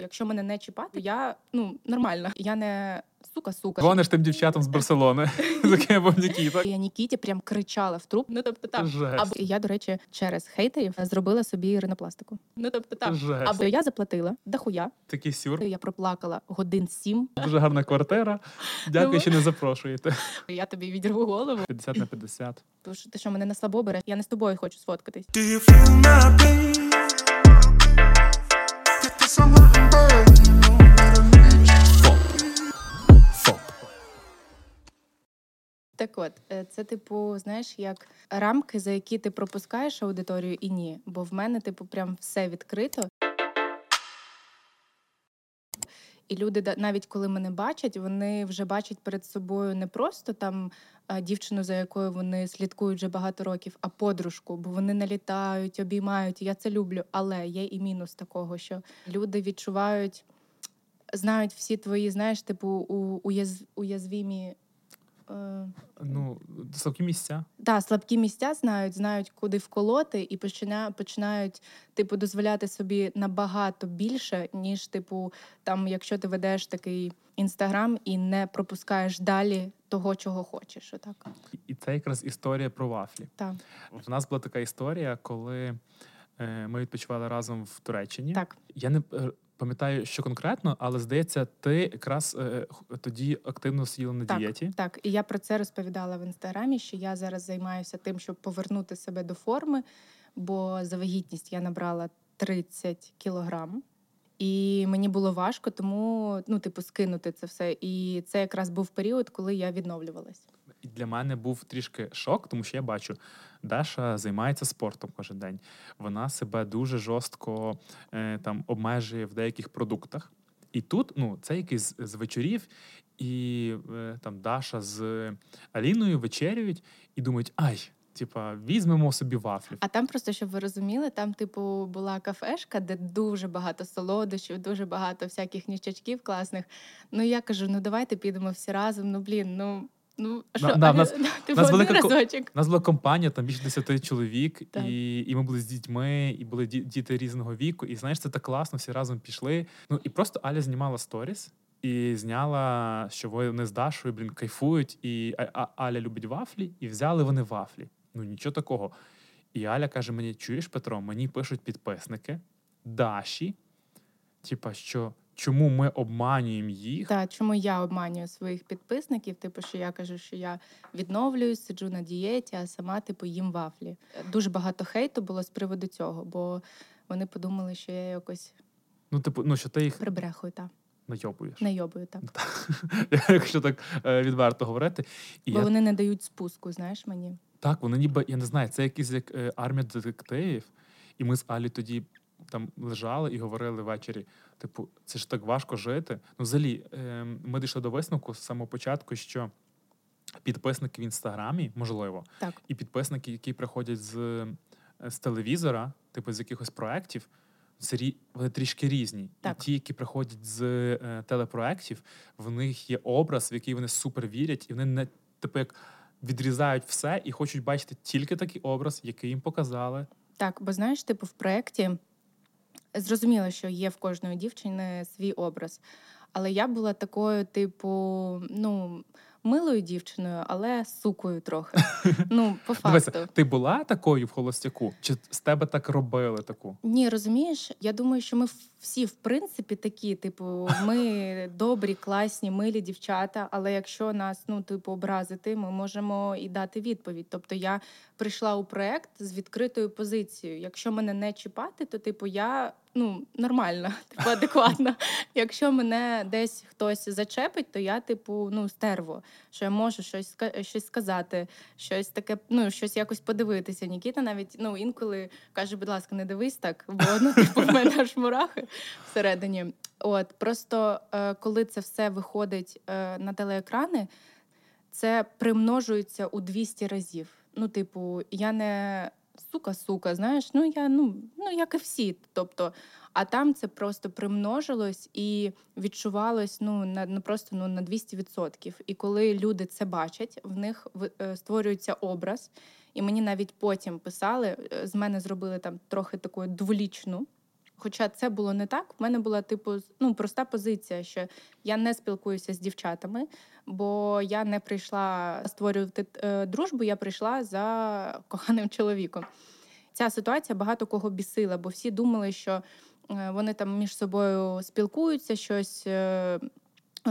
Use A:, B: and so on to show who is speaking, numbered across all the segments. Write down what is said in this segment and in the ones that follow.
A: Якщо мене не чіпати, я ну нормальна. Я не сука, сука.
B: Дзвониш тим дівчатам з Барселони, з яким був Нікіта.
A: Я Нікіті прям кричала в труп. Ну тобто там
B: Жесть.
A: або я, до речі, через хейтерів зробила собі ринопластику. Ну тобто там
B: Жесть.
A: або я заплатила дохуя.
B: Такий сюр.
A: Я проплакала годин сім.
B: Дуже гарна квартира. Дякую,
A: Ну.
B: що не запрошуєте.
A: Я тобі відірву голову.
B: 50 на 50.
A: Тому що ти що мене на слабо береш? Я не з тобою хочу сфоткатись. Так от, е, це типу, знаєш, як рамки, за які ти пропускаєш аудиторію і ні. Бо в мене, типу, прям все відкрито. І люди, навіть коли мене бачать, вони вже бачать перед собою не просто там дівчину, за якою вони слідкують вже багато років, а подружку, бо вони налітають, обіймають. Я це люблю. Але є і мінус такого, що люди відчувають, знають всі твої, знаєш, типу, у, уяз, уязвімі. Е,
B: Ну, слабкі місця.
A: Да, слабкі місця знають, знають, куди вколоти, і почина, починають типу дозволяти собі набагато більше, ніж типу, там, якщо ти ведеш такий інстаграм і не пропускаєш далі того, чого хочеш. Отак.
B: І це якраз історія про вафлі.
A: Так.
B: В нас була така історія, коли е, ми відпочивали разом в Туреччині.
A: так.
B: Я не пам'ятаю, що конкретно, але здається, ти якраз е, тоді активно сиділа на
A: Так.
B: дієті.
A: Так, і я про це розповідала в інстаграмі, що я зараз займаюся тим, щоб повернути себе до форми, бо за вагітність я набрала 30 кілограм. І мені було важко, тому ну, типу, скинути це все. І це якраз був період, коли я відновлювалась.
B: Для мене був трішки шок, тому що я бачу, Даша займається спортом кожен день. Вона себе дуже жорстко е, там обмежує в деяких продуктах. І тут, ну, це якийсь з вечорів, і е, там Даша з Аліною вечерюють і думають, ай, типа, візьмемо собі вафлі.
A: А там просто, щоб ви розуміли, там, типу, була кафешка, де дуже багато солодощів, дуже багато всяких ніщачків класних. Ну я кажу: ну давайте підемо всі разом. Ну блін, ну. Ну, а що,
B: да,
A: а,
B: нас-
A: типу,
B: нас велика
A: разочок.
B: У нас була компанія, там більше 10 чоловік,
A: Так.
B: і, і ми були з дітьми, і були діти різного віку. І знаєш, це так класно, всі разом пішли. Ну і просто Аля знімала сторіс і зняла, що вони з Дашою, блін, кайфують, і а, а- Аля любить вафлі, і взяли вони вафлі. Ну нічого такого. І Аля каже: мені: чуєш, Петро, мені пишуть підписники Даші, типа, що чому ми обманюємо їх.
A: Та чому я обманюю своїх підписників? Типу, що я кажу, що я відновлююсь, сиджу на дієті, а сама типу їм вафлі. Дуже багато хейту було з приводу цього, бо вони подумали, що я якось
B: Ну, типу, ну що ти їх
A: прибрехую та
B: найобуєш.
A: найобую так.
B: Якщо так е, відверто говорити. І
A: Бо
B: я
A: вони не дають спуску, знаєш мені.
B: Так, вони ніби, я не знаю, це якийсь як е, армія детективів. І ми з Алі тоді там лежали і говорили ввечері: типу, це ж так важко жити. Ну, взагалі, е, ми дійшли до висновку з самого початку, що підписники в інстаграмі, можливо,
A: Так.
B: і підписники, які приходять з, з телевізора, типу з якихось проєктів, це рі- вони трішки різні.
A: Так.
B: І ті, які приходять з е, телепроєктів, в них є образ, в який вони супер вірять, і вони не типу як відрізають все і хочуть бачити тільки такий образ, який їм показали.
A: Так, бо знаєш, типу, в проєкті зрозуміло, що є в кожної дівчини свій образ. Але я була такою, типу, ну, милою дівчиною, але сукою трохи. Ну, по
B: Дивися,
A: факту.
B: ти була такою в холостяку? Чи з тебе так робили таку?
A: Ні, розумієш, я думаю, що ми всі, в принципі, такі, типу, ми добрі, класні, милі дівчата, але якщо нас, ну, типу, образити, ми можемо і дати відповідь. Тобто я прийшла у проект з відкритою позицією. Якщо мене не чіпати, то типу я ну нормальна, типу адекватна. Якщо мене десь хтось зачепить, то я, типу, ну стерво, що я можу щось щось сказати, щось таке, ну щось якось подивитися. Нікіта навіть ну інколи каже, будь ласка, не дивись так, бо ну типу в мене аж мурахи всередині. От просто е, коли це все виходить е, на телеекрани, це примножується у 200 разів. Ну, типу, я не сука, сука, знаєш, ну я ну, ну як і всі. Тобто, а там це просто примножилось і відчувалось ну на ну, просто ну на 200%. І коли люди це бачать, в них е, створюється образ. І мені навіть потім писали, е, з мене зробили там трохи таку дволічну Хоча це було не так, в мене була типу ну, проста позиція, що я не спілкуюся з дівчатами, бо я не прийшла створювати е, дружбу, я прийшла за коханим чоловіком. Ця ситуація багато кого бісила, бо всі думали, що е, вони там між собою спілкуються, щось е,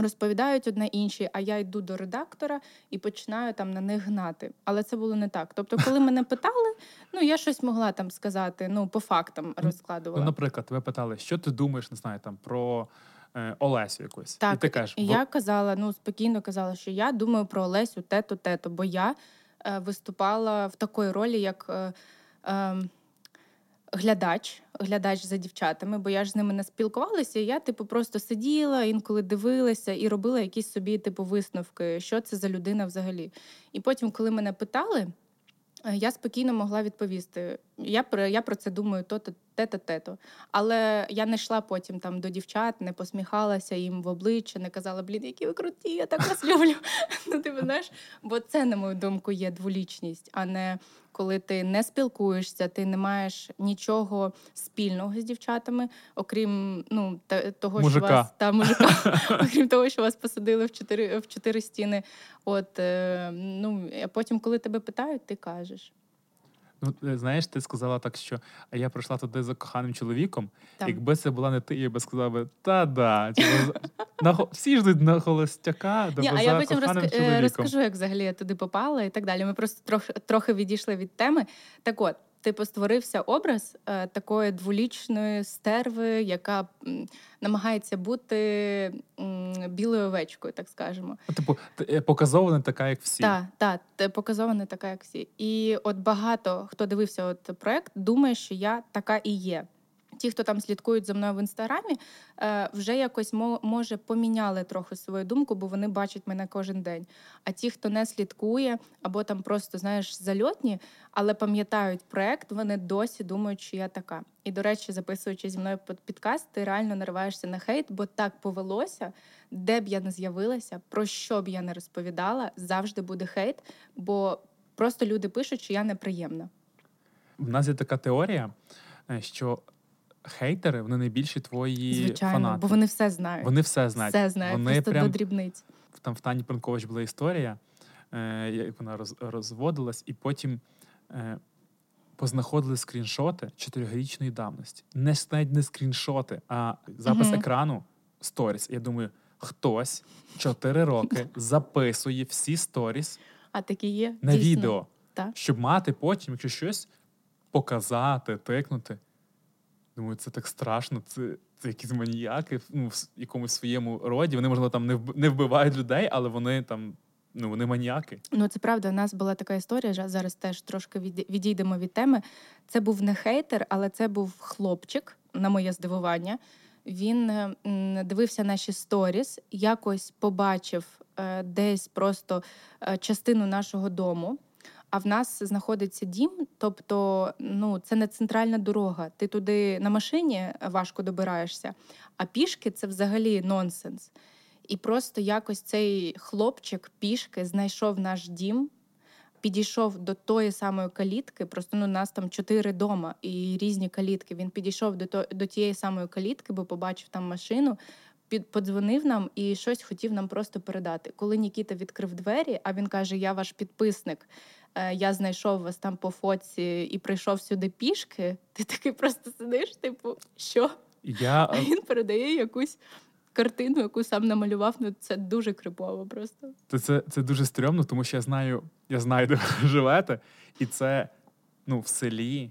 A: розповідають одне іншій, а я йду до редактора і починаю там на них гнати. Але це було не так. Тобто, коли мене питали, ну я щось могла там сказати, ну по фактам розкладувала.
B: Ну, наприклад, тебе питали, що ти думаєш, не знаю, там про е, Олесю якусь.
A: Так,
B: і ти кажеш, «Во-
A: я казала, ну спокійно казала, що я думаю про Олесю тето тето, бо я е, виступала в такої ролі, як е, е, глядач, глядач за дівчатами, бо я ж з ними не спілкувалася. І я, типу, просто сиділа, інколи дивилася і робила якісь собі, типу, висновки, що це за людина взагалі. І потім, коли мене питали. е, Я спокійно могла відповісти. Я про я про це думаю то-то, те-то, те-то. Але я не йшла потім там до дівчат, не посміхалася їм в обличчя, не казала, блін, які ви круті, я так вас люблю. Ну, ти знаєш, бо це, на мою думку, є дволічність, а не коли ти не спілкуєшся, ти не маєш нічого спільного з дівчатами, окрім ну, та- того,
B: Мужика.
A: що вас та мужика, окрім того, що вас посадили в чотири в чотири стіни. От е, ну а потім, коли тебе питають, ти кажеш.
B: Ну, е, знаєш, ти сказала так, що а я прийшла туди за коханим чоловіком.
A: Там.
B: Якби це була не ти, я би сказав би, та-да. типу, на, всі ждуть на холостяка, да
A: Ні, а я потім розк- е, розкажу, як взагалі я туди попала і так далі. Ми просто трохи, трохи відійшли від теми. Так от, типу, створився образ е, такої дволічної стерви, яка м, намагається бути м, білою овечкою, так скажемо.
B: Типу, т- е, показово не така, як всі.
A: Так, так, те- показова така, як всі. І от багато хто дивився от проект, думає, що я така і є. Ті, хто там слідкують за мною в інстаграмі, е, вже якось може поміняли трохи свою думку, бо вони бачать мене кожен день. А ті, хто не слідкує, або там просто знаєш зальотні, але пам'ятають проект, вони досі думають, що я така. І до речі, записуючи зі мною підкаст, ти реально нариваєшся на хейт, бо так повелося, де б я не з'явилася, про що б я не розповідала, завжди буде хейт, бо просто люди пишуть, що я неприємна.
B: У нас є така теорія, е, що хейтери вони найбільші твої
A: Звичайно,
B: фанати.
A: бо вони все знають.
B: Вони все знають.
A: все знають,
B: Вони
A: просто
B: прям
A: до дрібниць.
B: там в Тані Пранкович була історія, е, як вона роз, розводилась, і потім е, познаходили скріншоти чотирирічної давності. Не навіть не скріншоти, а запис
A: Мгм.
B: екрану сторіс. Я думаю, хтось чотири роки записує всі сторіс
A: А такі є
B: на
A: дійсно.
B: відео,
A: Так.
B: щоб мати потім, якщо щось показати, тикнути. Думаю, це так страшно. Це, це якісь маніяки ну, в якомусь своєму роді. Вони, можливо, там не, не вбивають людей, але вони там, ну, вони маніяки.
A: Ну, це правда. У нас була така історія. Зараз теж трошки віді- відійдемо від теми. Це був не хейтер, але це був хлопчик, на моє здивування. Він е, дивився наші сторіс, якось побачив е, десь просто е, частину нашого дому. А в нас знаходиться дім, тобто ну це не центральна дорога. Ти туди на машині важко добираєшся, а пішки це взагалі нонсенс. І просто якось цей хлопчик пішки знайшов наш дім, підійшов до тої самої калітки. Просто ну, у нас там чотири дома і різні калітки. Він підійшов до, то, до тієї самої калітки, бо побачив там машину. Під подзвонив нам і щось хотів нам просто передати. Коли Нікіта відкрив двері, а він каже: Я ваш підписник, е, я знайшов вас там по фоці і прийшов сюди пішки. Ти такий просто сидиш, типу, що?
B: Я,
A: А
B: е,
A: він передає якусь картину, яку сам намалював. Ну це дуже крипово просто.
B: це, це, це дуже стрьомно, тому що я знаю, я знаю, де ви живете, і це ну, в селі.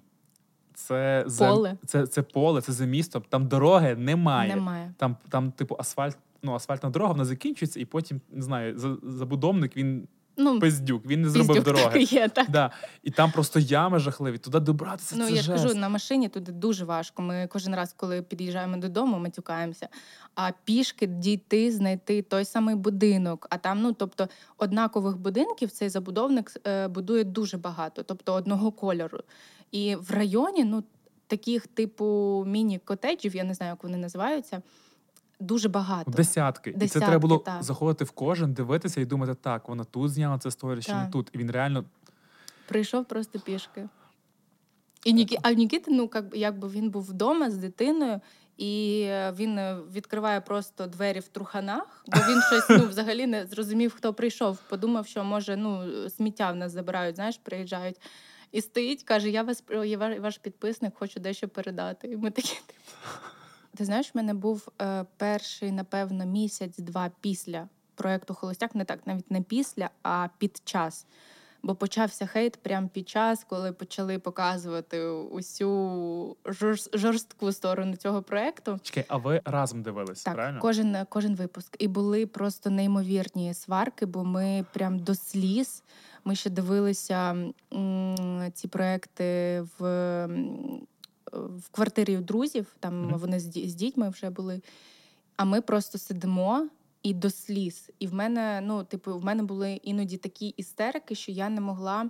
B: Це, за-
A: Поле.
B: це, це поле, це за містом. Там дороги немає.
A: Немає.
B: Там, там, типу, асфальт, ну, асфальтна дорога, вона закінчується, і потім, не знаю, забудовник він
A: Ну,
B: пиздюк, він не зробив дороги.
A: так є, так.
B: Да. І там просто ями жахливі. Туди добратися
A: Ну,
B: це
A: я ж кажу, на машині туди дуже важко. Ми кожен раз, коли під'їжджаємо додому, матюкаємося. А пішки дійти, знайти той самий будинок. А там, ну тобто, однакових будинків цей забудовник е, будує дуже багато, тобто одного кольору. І в районі, ну таких типу міні-котеджів, я не знаю, як вони називаються, дуже багато.
B: Десятки. і це треба було
A: так.
B: заходити в кожен, дивитися і думати, так, вона тут зняла це сторіс чи не тут. І він реально
A: Прийшов просто пішки. І Нікі... А Нікіта, ну як, якби він був вдома з дитиною, і е, він е, відкриває просто двері в труханах, бо він щось ну, взагалі не зрозумів, хто прийшов. Подумав, що може ну, сміття в нас забирають, знаєш, приїжджають. І стоїть, каже: Я вас я ваш підписник, хочу дещо передати. І ми такі. типу. Ти знаєш, в мене був е, перший, напевно, місяць-два після проєкту Холостяк, не так, навіть не після, а під час. Бо почався хейт прямо під час, коли почали показувати усю жорстку сторону цього проєкту.
B: Чекай, а ви разом дивились,
A: Так,
B: правильно?
A: кожен, кожен випуск. І були просто неймовірні сварки, бо ми прям до сліз. Ми ще дивилися м, ці проекти в, в квартирі у друзів. Там
B: Мгм.
A: вони з, з дітьми вже були. А ми просто сидимо і до сліз. І в мене, ну, типу, в мене були іноді такі істерики, що я не могла.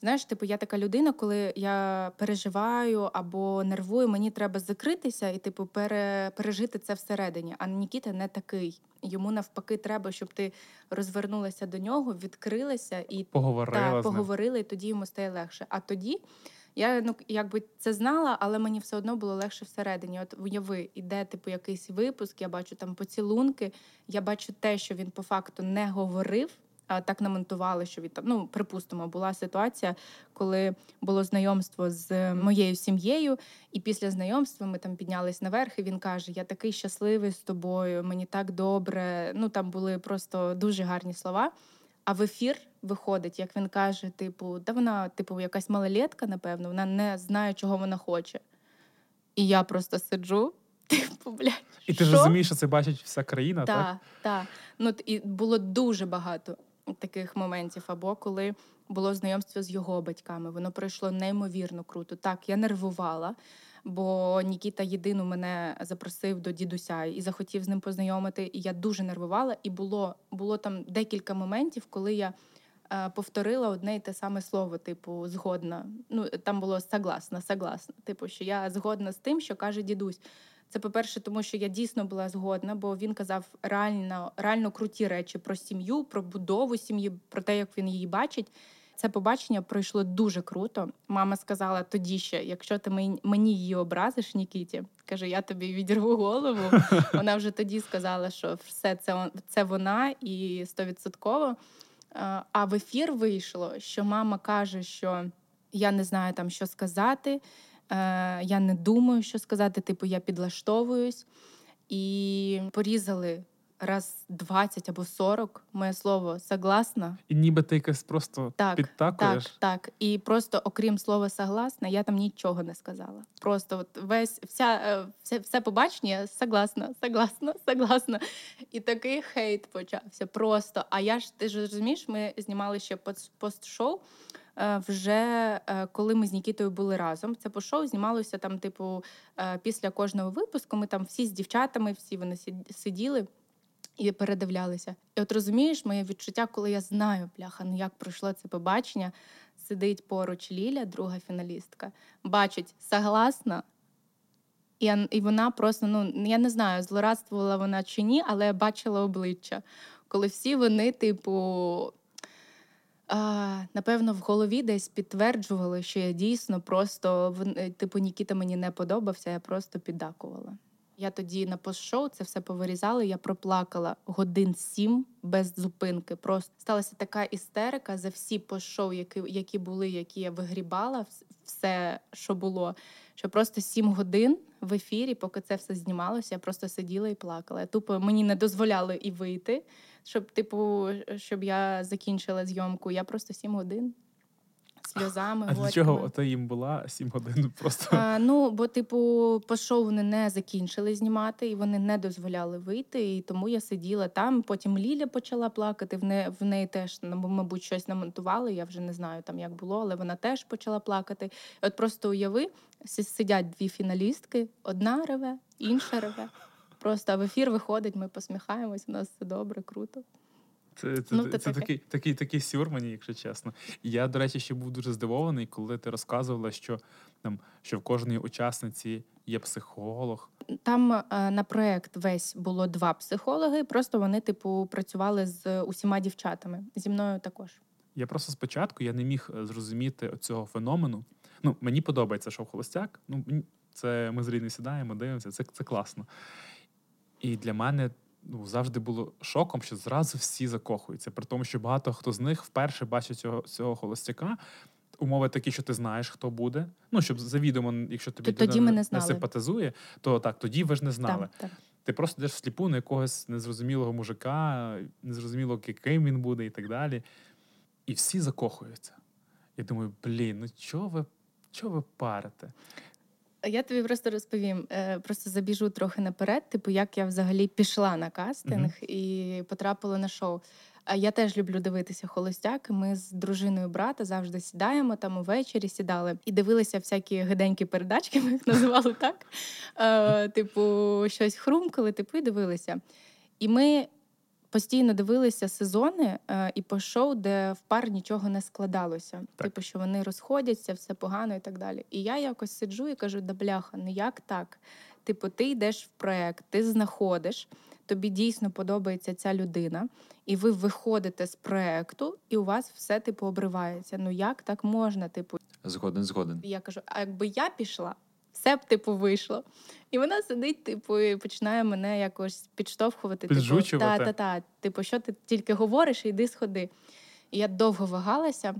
A: Знаєш, типу, я така людина, коли я переживаю або нервую, мені треба закритися і, типу, пере, пережити це всередині. А Нікіта не такий. Йому навпаки, треба, щоб ти розвернулася до нього, відкрилася і
B: Поговорила
A: так,
B: з
A: поговорили, і тоді йому стає легше. А тоді я ну якби це знала, але мені все одно було легше всередині. От уяви, іде типу якийсь випуск, я бачу там поцілунки, я бачу те, що він по факту не говорив. А так намонтували, що він там, ну припустимо, була ситуація, коли було знайомство з моєю сім'єю, і після знайомства ми там піднялись наверх, і він каже: Я такий щасливий з тобою, мені так добре. Ну там були просто дуже гарні слова. А в ефір виходить, як він каже: типу, да вона, типу, якась малолетка, напевно, вона не знає, чого вона хоче. І я просто сиджу, типу, блядь,
B: І ти ж
A: що?
B: розумієш, що це бачить вся країна, так?
A: Так, так. Ну, і було дуже багато таких моментів. Або коли було знайомство з його батьками, воно пройшло неймовірно круто. Так, я нервувала, бо Нікіта єдину мене запросив до дідуся і захотів з ним познайомити. І я дуже нервувала. І було, було там декілька моментів, коли я. е, Повторила одне і те саме слово, типу, згодна. Ну там було согласна, согласна. Типу, що я згодна з тим, що каже дідусь. Це по-перше, тому що я дійсно була згодна, бо він казав реально, реально круті речі про сім'ю, про будову сім'ї, про те, як він її бачить. Це побачення пройшло дуже круто. Мама сказала тоді ще: якщо ти мені- її образиш, Нікіті, каже, я тобі відірву голову. Вона вже тоді сказала, що все це, це вона і стовідсотково. Е, А в ефір вийшло, що мама каже, що я не знаю там, що сказати. Е, я не думаю, що сказати. Типу, я підлаштовуюсь. І порізали раз 20 або 40 моє слово согласна.
B: І ніби ти якось просто
A: Так,
B: підтакуєш.
A: Так, так. І просто, окрім слова согласна, я там нічого не сказала. Просто от весь вся, е, все, все побачення согласна, согласна, согласна. І такий хейт почався. Просто. А я ж ти ж розумієш, ми знімали ще пост- пост-шоу. е, Вже е, коли ми з Нікітою були разом, це по шоу знімалося там, типу, після кожного випуску. Ми там всі з дівчатами, всі вони сид- сиділи і передивлялися. І от розумієш, моє відчуття, коли я знаю, бляха, ну як пройшло це побачення, сидить поруч Ліля, друга фіналістка, бачить согласна. І, і вона просто, ну я не знаю, злорадствувала вона чи ні, але я бачила обличчя, коли всі вони, типу, а, напевно, в голові десь підтверджували, що я дійсно просто типу Нікіта мені не подобався, я просто піддакувала. Я тоді на постшоу це все повирізала. Я проплакала годин сім без зупинки. Просто сталася така істерика за всі постшоу, які, які були, які я вигрібала, все, що було. Що просто сім годин в ефірі, поки це все знімалося, я просто сиділа і плакала. Тупо мені не дозволяли і вийти, щоб, типу, щоб я закінчила зйомку. Я просто сім годин сльозами.
B: А для чого ти їм була 7 годин просто?
A: А, ну, бо, типу, по шоу вони не закінчили знімати, і вони не дозволяли вийти. І тому я сиділа там. Потім Ліля почала плакати. В, не, в неї теж, ну, мабуть, щось намонтували. Я вже не знаю там, як було, але вона теж почала плакати. І от просто уяви, сидять дві фіналістки, одна реве, інша реве. Просто в ефір виходить, ми посміхаємось, у нас все добре, круто.
B: Це, це,
A: Ну,
B: це, це такий, такий, такий сюр мені, якщо чесно. Я, до речі, ще був дуже здивований, коли ти розказувала, що там що в кожній учасниці є психолог.
A: Там е, на проект весь було два психологи, просто вони, типу, працювали з усіма дівчатами. Зі мною також.
B: Я просто спочатку я не міг е, зрозуміти цього феномену. Ну, мені подобається шоу Холостяк. Ну, це ми з рідною сідаємо, дивимося, це, це класно. І для мене ну, завжди було шоком, що зразу всі закохуються. При тому, що багато хто з них вперше бачить цього, цього холостяка. Умови такі, що ти знаєш, хто буде. Ну, щоб завідомо, якщо тобі
A: То тоді ми не
B: не симпатизує, то так, тоді ви ж не знали.
A: Так, так.
B: Ти просто йдеш всліпу на якогось незрозумілого мужика, незрозуміло, яким він буде, і так далі. І всі закохуються. Я думаю, блін, ну чого ви, чого ви парите?
A: Я тобі просто розповім, е, просто забіжу трохи наперед, типу, як я взагалі пішла на кастинг і потрапила на шоу. А я теж люблю дивитися холостяк. Ми з дружиною брата завжди сідаємо там увечері, сідали і дивилися всякі гиденькі передачки, ми їх називали так. Е, типу, щось хрумкали, типу, і дивилися. І ми постійно дивилися сезони е, і по шоу, де в пар нічого не складалося.
B: Так.
A: Типу, що вони розходяться, все погано і так далі. І я якось сиджу і кажу: да бляха, ну як так? Типу, ти йдеш в проект, ти знаходиш, тобі дійсно подобається ця людина, і ви виходите з проекту, і у вас все типу обривається. Ну як так можна? Типу,
C: Згоден, згоден.
A: і я кажу: а якби я пішла, все б типу вийшло. І вона сидить, типу, і починає мене якось підштовхувати. Типу, та, та, та. Типу, що ти тільки говориш, йди сходи. І я довго вагалася,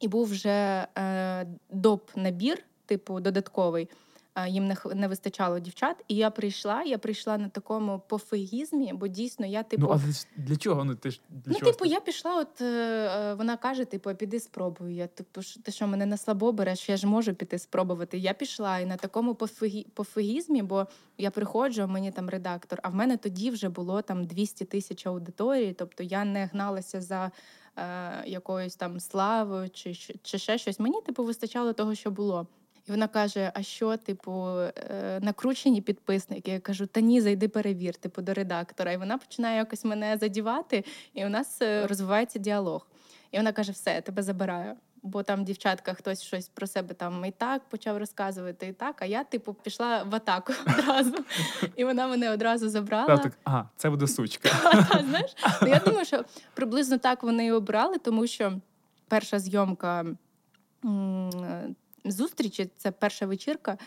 A: і був вже е, доп набір, типу, додатковий. А, Їм не, не вистачало дівчат, і я прийшла. Я прийшла на такому пофігізмі, бо дійсно я типу.
B: ну, ж для чого? Ну, ти ж для
A: Ну,
B: чого
A: типу,
B: ти-
A: я пішла, от е, е, вона каже: типу, піди спробуй. Я типу, ти що мене на слабо береш? Я ж можу піти спробувати. Я пішла і на такому пофігі, пофігізмі, бо я приходжу, мені там редактор. А в мене тоді вже було там 200 тисяч аудиторії. Тобто я не гналася за е, якоюсь там славою чи, чи ще щось. Мені типу вистачало того, що було. І вона каже: А що, типу, е, накручені підписники? Я кажу, та ні, зайди перевір, типу, до редактора. І вона починає якось мене задівати, і у нас е, розвивається діалог. І вона каже: все, я тебе забираю. Бо там дівчатка хтось щось про себе там і так почав розказувати, і так. А я, типу, пішла в атаку одразу. І вона мене одразу забрала.
B: Так, ага, це буде сучка.
A: Знаєш? Ну, я думаю, що приблизно так вони і обрали, тому що перша зйомка зустрічі це перша вечірка.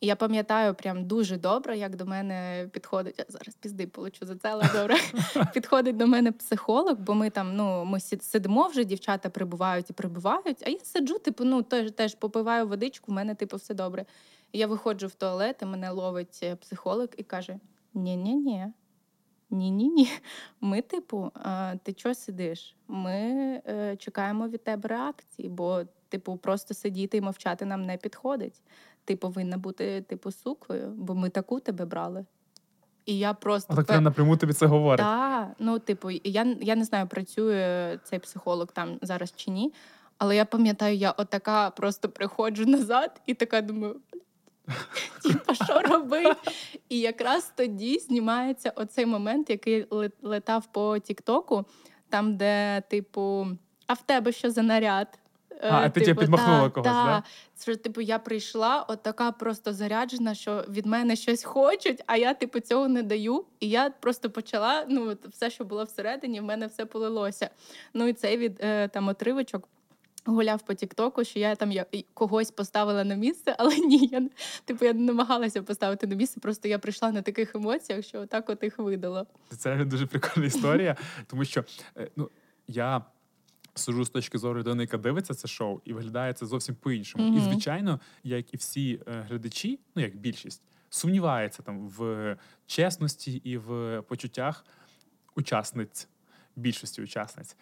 A: І я пам'ятаю прям дуже добре, як до мене підходить. Я зараз пізди получу за це, але добре. Підходить до мене психолог, бо ми там ну ми сидимо вже, дівчата прибувають і прибувають. А я сиджу, типу, ну теж теж попиваю водичку, в мене типу все добре. І я виходжу в туалет, і мене ловить е, психолог і каже: Ні-ні-ні, ні-ні-ні. Ми, типу, ти чого сидиш? Ми е, чекаємо від тебе реакції, бо, типу, просто сидіти і мовчати нам не підходить. Ти повинна бути, типу, сукою, бо ми таку тебе брали. І я просто
B: А так
A: пе-
B: напряму тобі це говорить.
A: так, ну, типу, я, я не знаю, працює цей психолог там зараз чи ні. Але я пам'ятаю, я отака просто приходжу назад і така думаю, типа, що робити? І якраз тоді знімається оцей момент, який летав по Тіктоку, там, де, типу, а в тебе що за наряд? Е,
B: А, ти типу підмахнула когось, да?
A: Це ж, типу, я прийшла, от така просто заряджена, що від мене щось хочуть, а я, типу, цього не даю. І я просто почала, ну, от все, що було всередині, в мене все полилося. Ну і цей від е, там отривочок. Гуляв по Тіктоку, що я там я, когось поставила на місце, але ні, я типу я не намагалася поставити на місце. Просто я прийшла на таких емоціях, що отак от їх видала.
B: Це дуже прикольна історія, тому що е, ну, я сужу з точки зору людини, яка дивиться це шоу, і виглядає це зовсім по-іншому. І, звичайно, як і всі е, глядачі, ну як більшість, сумнівається там в чесності і в почуттях учасниць, більшості учасниць.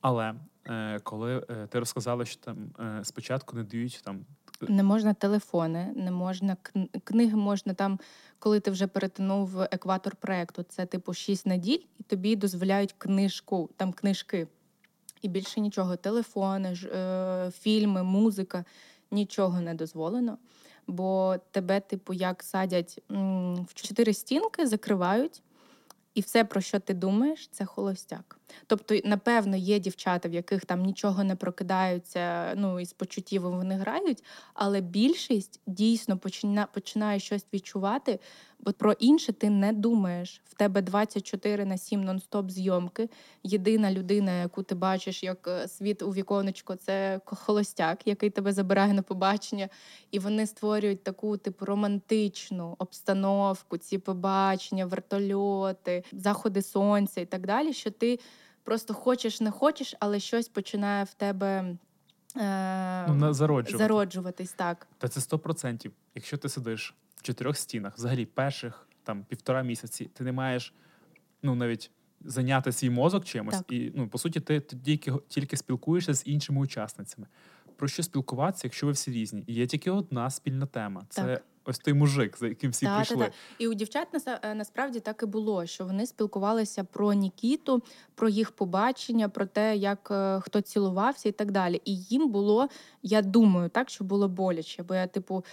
B: Але е, коли е, ти розказала, що там е, спочатку не дають там
A: Не можна телефони, не можна книги можна там, коли ти вже перетинув екватор проекту. Це типу 6 неділь, і тобі дозволяють книжку, там книжки. І більше нічого. Телефони, е, фільми, музика, нічого не дозволено. Бо тебе, типу, як садять в чотири стінки, закривають, і все, про що ти думаєш, це холостяк. Тобто, напевно, є дівчата, в яких там нічого не прокидається, ну і з почуттів вони грають, але більшість дійсно почина, починає щось відчувати, бо про інше ти не думаєш. В тебе 24 на 7 нон-стоп зйомки. Єдина людина, яку ти бачиш як е, світ у віконечко, це холостяк, який тебе забирає на побачення. І вони створюють таку типу романтичну обстановку, ці побачення, вертольоти, заходи сонця і так далі. Що ти просто хочеш, не хочеш, але щось починає в тебе. Е-
B: Ну, зароджувати.
A: зароджуватись так.
B: Та це 100%. Якщо ти сидиш в чотирьох стінах, взагалі перших там півтора місяці, ти не маєш ну навіть зайняти свій мозок чимось,
A: Так.
B: і ну по суті, ти тільки тільки спілкуєшся з іншими учасницями. Про що спілкуватися, якщо ви всі різні? І є тільки одна спільна тема. Це
A: Так.
B: Ось той мужик, за яким всі
A: Та, та,
B: прийшли.
A: та. І у дівчат е, насправді так і було, що вони спілкувалися про Нікіту, про їх побачення, про те, як е, хто цілувався і так далі. І їм було, я думаю, так, що було боляче, бо я, типу.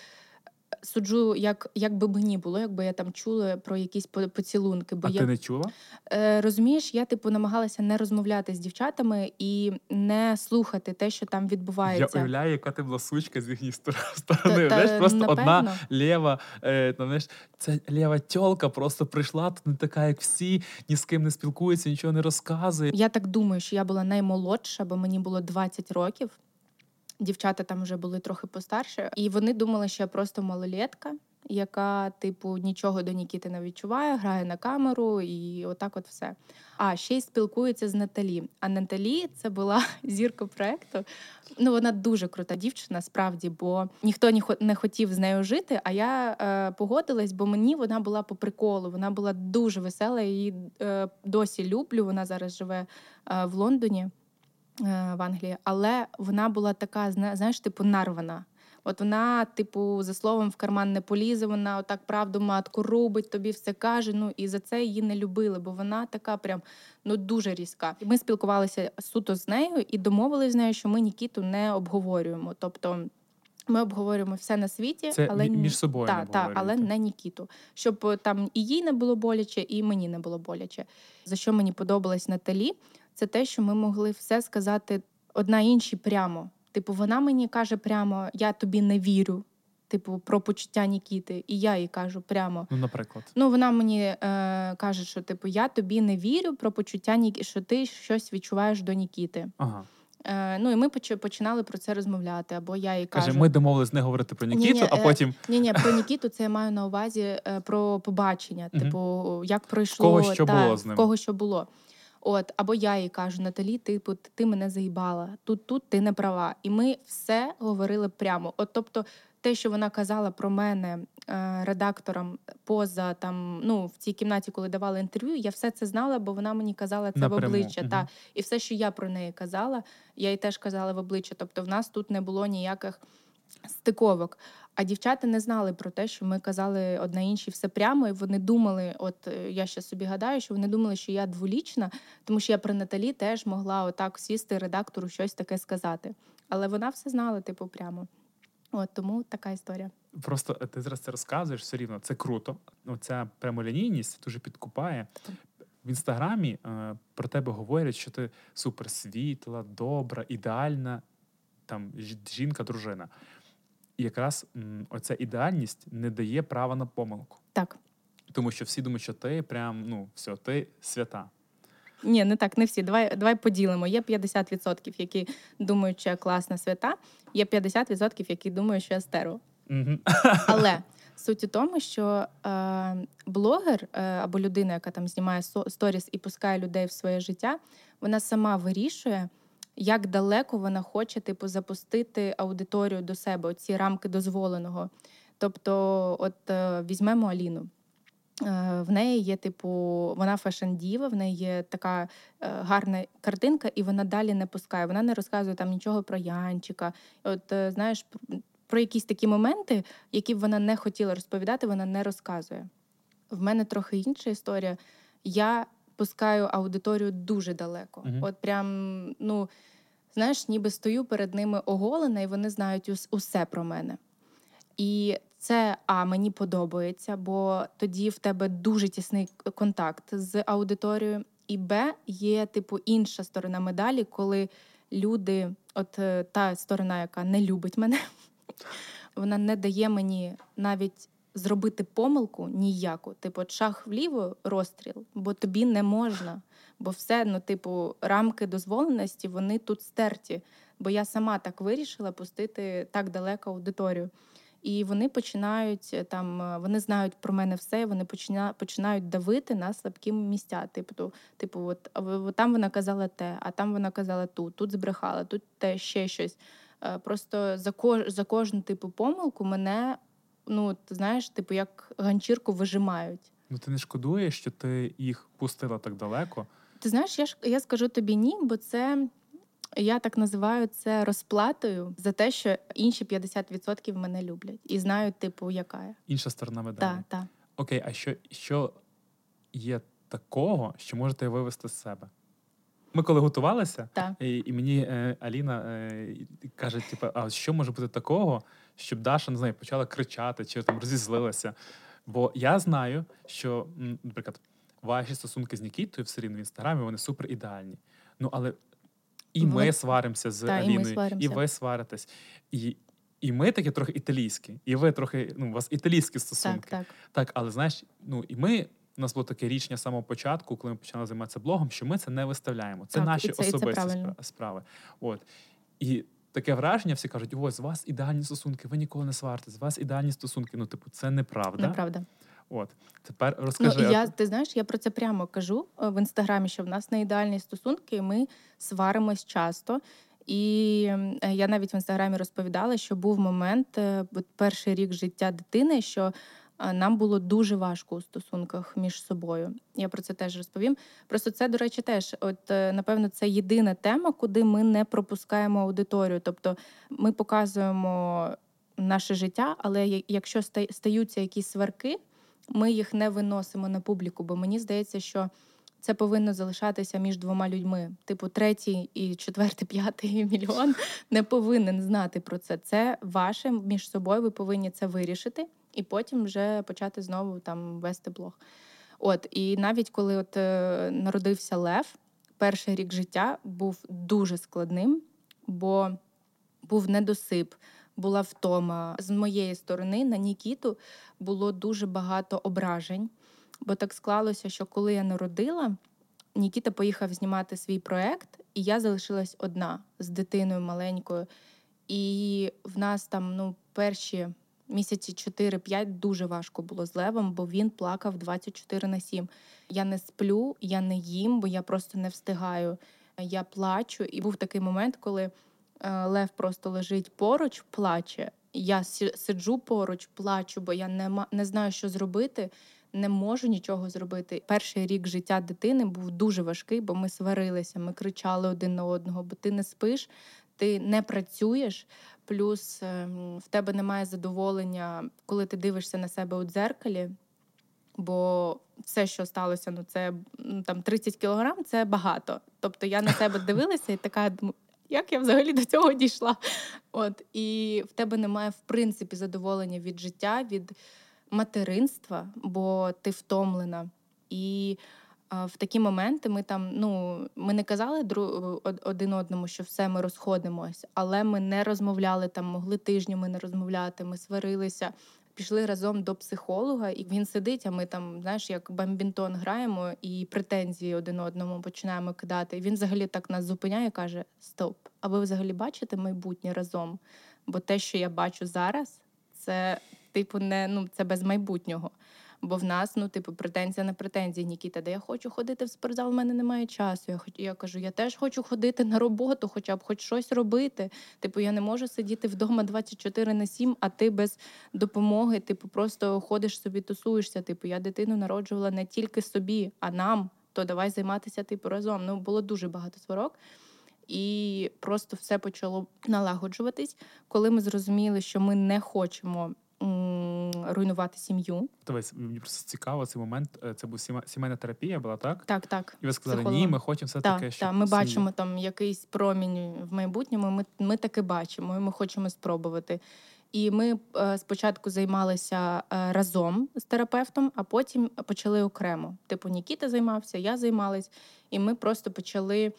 A: Суджу, як, як би мені було, якби я там чула про якісь поцілунки. Бо
B: А
A: я
B: ти не чула?
A: е, розумієш, я типу намагалася не розмовляти з дівчатами і не слухати те, що там
B: Я
A: відбувається.
B: уявляю, яка ти була сучка з їхньої сторони.
A: Та-
B: Знаєш, просто одна
A: напевно.
B: лєва, е, там, знаєш, це лєва тьолка просто прийшла, тут не така, як всі, ні з ким не спілкується, нічого не розказує.
A: Я так думаю, що я була наймолодша, бо мені було 20 років. Дівчата там вже були трохи постарше, і вони думали, що я просто малолетка, яка, типу, нічого до Нікіти не відчуває, грає на камеру і отак от все. А ще й спілкується з Наталі. А Наталі це була зірка проекту. Ну, вона дуже крута дівчина, справді, бо ніхто не хо- хотів з нею жити. А я е, погодилась, бо мені вона була по приколу. Вона була дуже весела. Її е, досі люблю. Вона зараз живе е, в Лондоні, в Англії. Але вона була така, знаєш, типу, нарвана. От вона, типу, за словом в карман не полізе, вона отак правду матку рубить, тобі все каже. Ну і за це її не любили, бо вона така прям ну дуже різка. Ми спілкувалися суто з нею і домовилися з нею, що ми Нікіту не обговорюємо. Тобто ми обговорюємо все на світі,
B: Це
A: але
B: між собою
A: та, та, але не Нікіту. Щоб е, там і їй не було боляче, і мені не було боляче. За що мені подобалось Наталі, це те, що ми могли все сказати одна іншій прямо. Типу, вона мені каже прямо: я тобі не вірю. Типу, про почуття Нікіти, і я їй кажу прямо.
B: Ну, наприклад.
A: Ну, вона мені е, каже, що типу я тобі не вірю про почуття Нікі, що ти щось відчуваєш до Нікіти.
B: Ага.
A: Е, ну і ми поч- починали про це розмовляти. Або я їй кажу,
B: Каже, ми домовились не говорити про Нікіту,
A: Ні-ні,
B: а
A: е,
B: потім
A: ні, ні, про Нікіту це я маю на увазі е, про побачення. Типу, як пройшло
B: кого що
A: та,
B: було з ним.
A: кого що було. От, або я їй кажу, Наталі, типу, ти, мене заїбала. Тут, тут ти не права. І ми все говорили прямо. От, тобто, те, що вона казала про мене е, редакторам поза там, ну в цій кімнаті, коли давала інтерв'ю, я все це знала, бо вона мені казала це
B: Напряму,
A: в обличчя.
B: мгм.
A: Та і все, що я про неї казала, я їй теж казала в обличчя. Тобто, в нас тут не було ніяких стиковок. А дівчата не знали про те, що ми казали одна іншій все прямо, і вони думали, от е, я ще собі гадаю, що вони думали, що я дволічна, тому що я при Наталі теж могла отак сісти редактору щось таке сказати. Але вона все знала, типу, прямо. От тому така історія.
B: просто е, ти зараз це розказуєш все рівно. Це круто. Ну, ця прямолінійність дуже підкупає. В інстаграмі е, про тебе говорять, що ти суперсвітла, добра, ідеальна там жінка, дружина. Якраз оця ідеальність не дає права на помилку.
A: Так.
B: Тому що всі думають, що ти прям ну все, ти свята.
A: Ні, не так, не всі. Давай, давай поділимо. Є 50%, які думають, що я класна свята, є 50%, які думають, що я.
B: Мгм.
A: Але суть у тому, що е, блогер е, або людина, яка там знімає сторіс і пускає людей в своє життя, вона сама вирішує, як далеко вона хоче типу запустити аудиторію до себе, ці рамки дозволеного. Тобто, от е, візьмемо Аліну. Е, В неї є, типу, вона fashion -діва, в неї є така е, гарна картинка, і вона далі не пускає. Вона не розказує там нічого про Янчика. От знаєш, про якісь такі моменти, які б вона не хотіла розповідати, вона не розказує. В мене трохи інша історія. Я пускаю аудиторію дуже далеко.
B: Мгм.
A: От прям, ну знаєш, ніби стою перед ними оголена, і вони знають ус- усе про мене. І це а мені подобається, бо тоді в тебе дуже тісний контакт з аудиторією. І Б є типу інша сторона медалі, коли люди, от е, та сторона, яка не любить мене, вона не дає мені навіть зробити помилку ніяку. Типу, шаг вліво, розстріл, бо тобі не можна. Бо все, ну, типу, рамки дозволеності, вони тут стерті. Бо я сама так вирішила пустити так далеко аудиторію. І вони починають е, там, е, вони знають про мене все, вони почина, починають давити на слабкі місця. Типу, типу, от, от там вона казала те, а там вона казала тут, тут збрехала, тут те ще щось. Е, Просто за кож, за кожну типу помилку мене, ну ти знаєш, типу, як ганчірку вижимають.
B: Ну ти не шкодуєш, що ти їх пустила так далеко.
A: Ти знаєш, я ж я скажу тобі ні, бо це я так називаю це розплатою за те, що інші 50% мене люблять і знають, типу, яка я.
B: Інша сторона медалі.
A: Так, так.
B: Окей, а що, що є такого, що можете вивести з себе? Ми коли готувалися,
A: Так.
B: і, і мені е, Аліна е, каже: типу, а що може бути такого, щоб Даша не знаю, почала кричати чи там розізлилася? Бо я знаю, що, наприклад, ваші стосунки з Нікітою все рівно в інстаграмі вони супер ідеальні. Ну але і ми
A: Ви-
B: сваримося з
A: Та,
B: Аліною, і
A: сваримося.
B: ви сваритесь. І, і ми такі трохи італійські, і ви трохи, ну, у вас італійські стосунки.
A: так.
B: Так, але знаєш, ну і ми. У нас було таке рішення з самого початку, коли ми почали займатися блогом, що ми це не виставляємо. Це
A: Так,
B: наші
A: і це
B: особисті
A: правильно.
B: спра- справи. От. І таке враження, всі кажуть: ось, у вас ідеальні стосунки, ви ніколи не сваритесь, у вас ідеальні стосунки. Ну, типу, це неправда.
A: Неправда.
B: От. Тепер розкажи.
A: Ну, я,
B: ти-
A: знаєш, я про це прямо кажу е, в інстаграмі, що в нас не ідеальні стосунки, і ми сваримось часто. І е, я навіть в інстаграмі розповідала, що був момент, е, перший рік життя дитини, що нам було дуже важко у стосунках між собою. Я про це теж розповім. Просто це, до речі, теж, от е, напевно, це єдина тема, куди ми не пропускаємо аудиторію. Тобто ми показуємо наше життя, але якщо стаються якісь сварки, ми їх не виносимо на публіку, бо мені здається, що це повинно залишатися між двома людьми. Типу, третій і четвертий, п'ятий мільйон не повинен знати про це. Це ваше між собою. Ви повинні це вирішити, і потім вже почати знову там вести блог. От і навіть коли от е, народився Лев, перший рік життя був дуже складним, бо був недосип, була втома. З моєї сторони на Нікіту було дуже багато ображень. Бо так склалося, що коли я народила, Нікіта поїхав знімати свій проект, і я залишилась одна з дитиною маленькою. І в нас там ну, перші місяці 4-5 дуже важко було з левом, бо він плакав 24 на 7. Я не сплю, я не їм, бо я просто не встигаю. Я плачу. І був такий момент, коли е, Лев просто лежить поруч, плаче. Я сиджу поруч, плачу, бо я не, не знаю, що зробити, не можу нічого зробити. Перший рік життя дитини був дуже важкий, бо ми сварилися, ми кричали один на одного, бо ти не спиш, ти не працюєш. Плюс ем, в тебе немає задоволення, коли ти дивишся на себе у дзеркалі. Бо все, що сталося, ну це ну, там 30 кілограм, це багато. Тобто я на себе дивилася і така як я взагалі до цього дійшла? От і в тебе немає в принципі задоволення від життя, від материнства, бо ти втомлена. І в такі моменти ми там, ну ми не казали один одному, що все ми розходимось, але ми не розмовляли там, могли тижнями не розмовляти, ми сварилися. Пішли разом до психолога, і він сидить, а ми там, знаєш, як бамбінтон граємо і претензії один одному починаємо кидати. І він взагалі так нас зупиняє і каже: Стоп, а ви взагалі бачите майбутнє разом? Бо те, що я бачу зараз, це типу не ну це без майбутнього. Бо в нас, ну, типу, претензія на претензії. Нікіта, де я хочу ходити в спортзал, в мене немає часу. Я я кажу, я теж хочу ходити на роботу, хоча б хоч щось робити. Типу, я не можу сидіти вдома 24 на 7, а ти без допомоги, типу, просто ходиш собі, тусуєшся. Типу, я дитину народжувала не тільки собі, а нам. То давай займатися типу разом. Ну було дуже багато сварок. І просто все почало налагоджуватись, коли ми зрозуміли, що ми не хочемо руйнувати сім'ю.
B: Дивись, мені просто цікаво цей момент. е, Це був сімейна терапія, була так?
A: Так, так.
B: І ви сказали, ні, ми хочемо все
A: Так,
B: таки,
A: так, ми
B: сім'я-
A: бачимо там якийсь промінь в майбутньому. Ми, ми таки бачимо, і ми хочемо спробувати. І ми е, спочатку займалися е, разом з терапевтом, а потім почали окремо. Типу, Нікіта займався, я займалась, і ми просто почали,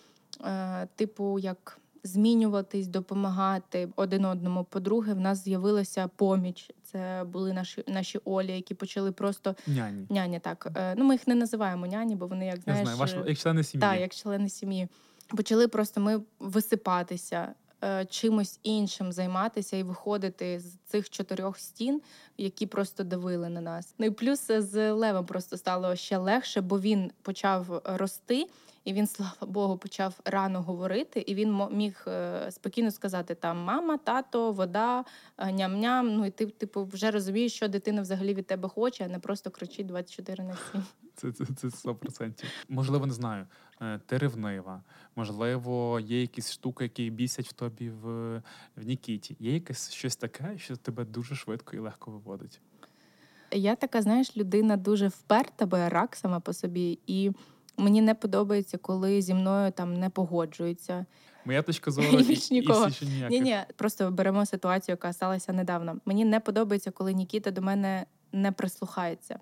A: типу, як змінюватись, допомагати один одному. По-друге, в нас з'явилася поміч. Це були наші наші Олі, які почали просто
B: Няні.
A: няні. Так е, ну ми їх не називаємо няні, бо вони як
B: Я
A: знаєш,
B: знаю, ваш
A: е,
B: як члени сім'ї.
A: так, як члени сім'ї. Почали просто ми висипатися, е, чимось іншим займатися і виходити з цих чотирьох стін, які просто давили на нас. Ну і плюс з Левом просто стало ще легше, бо він почав рости. І він, слава Богу, почав рано говорити, і він міг е, спокійно сказати там мама, тато, вода, е, ням-ням. Ну і ти, типу, вже розумієш, що дитина взагалі від тебе хоче, а не просто кричить 24 на 7.
B: Це, це 100%. Можливо, не знаю. е, Ти ревнива, можливо, є якісь штуки, які бісять в тобі в, в Нікіті. Є якесь щось таке, що тебе дуже швидко і легко виводить.
A: Я така, знаєш, людина дуже вперта, бо я рак сама по собі, і мені не подобається, коли зі мною там не погоджуються.
B: Моя точка зору і, і
A: нікого.
B: ніяких.
A: Ні, ні, просто беремо ситуацію, яка сталася недавно. Мені не подобається, коли Нікіта до мене не прислухається.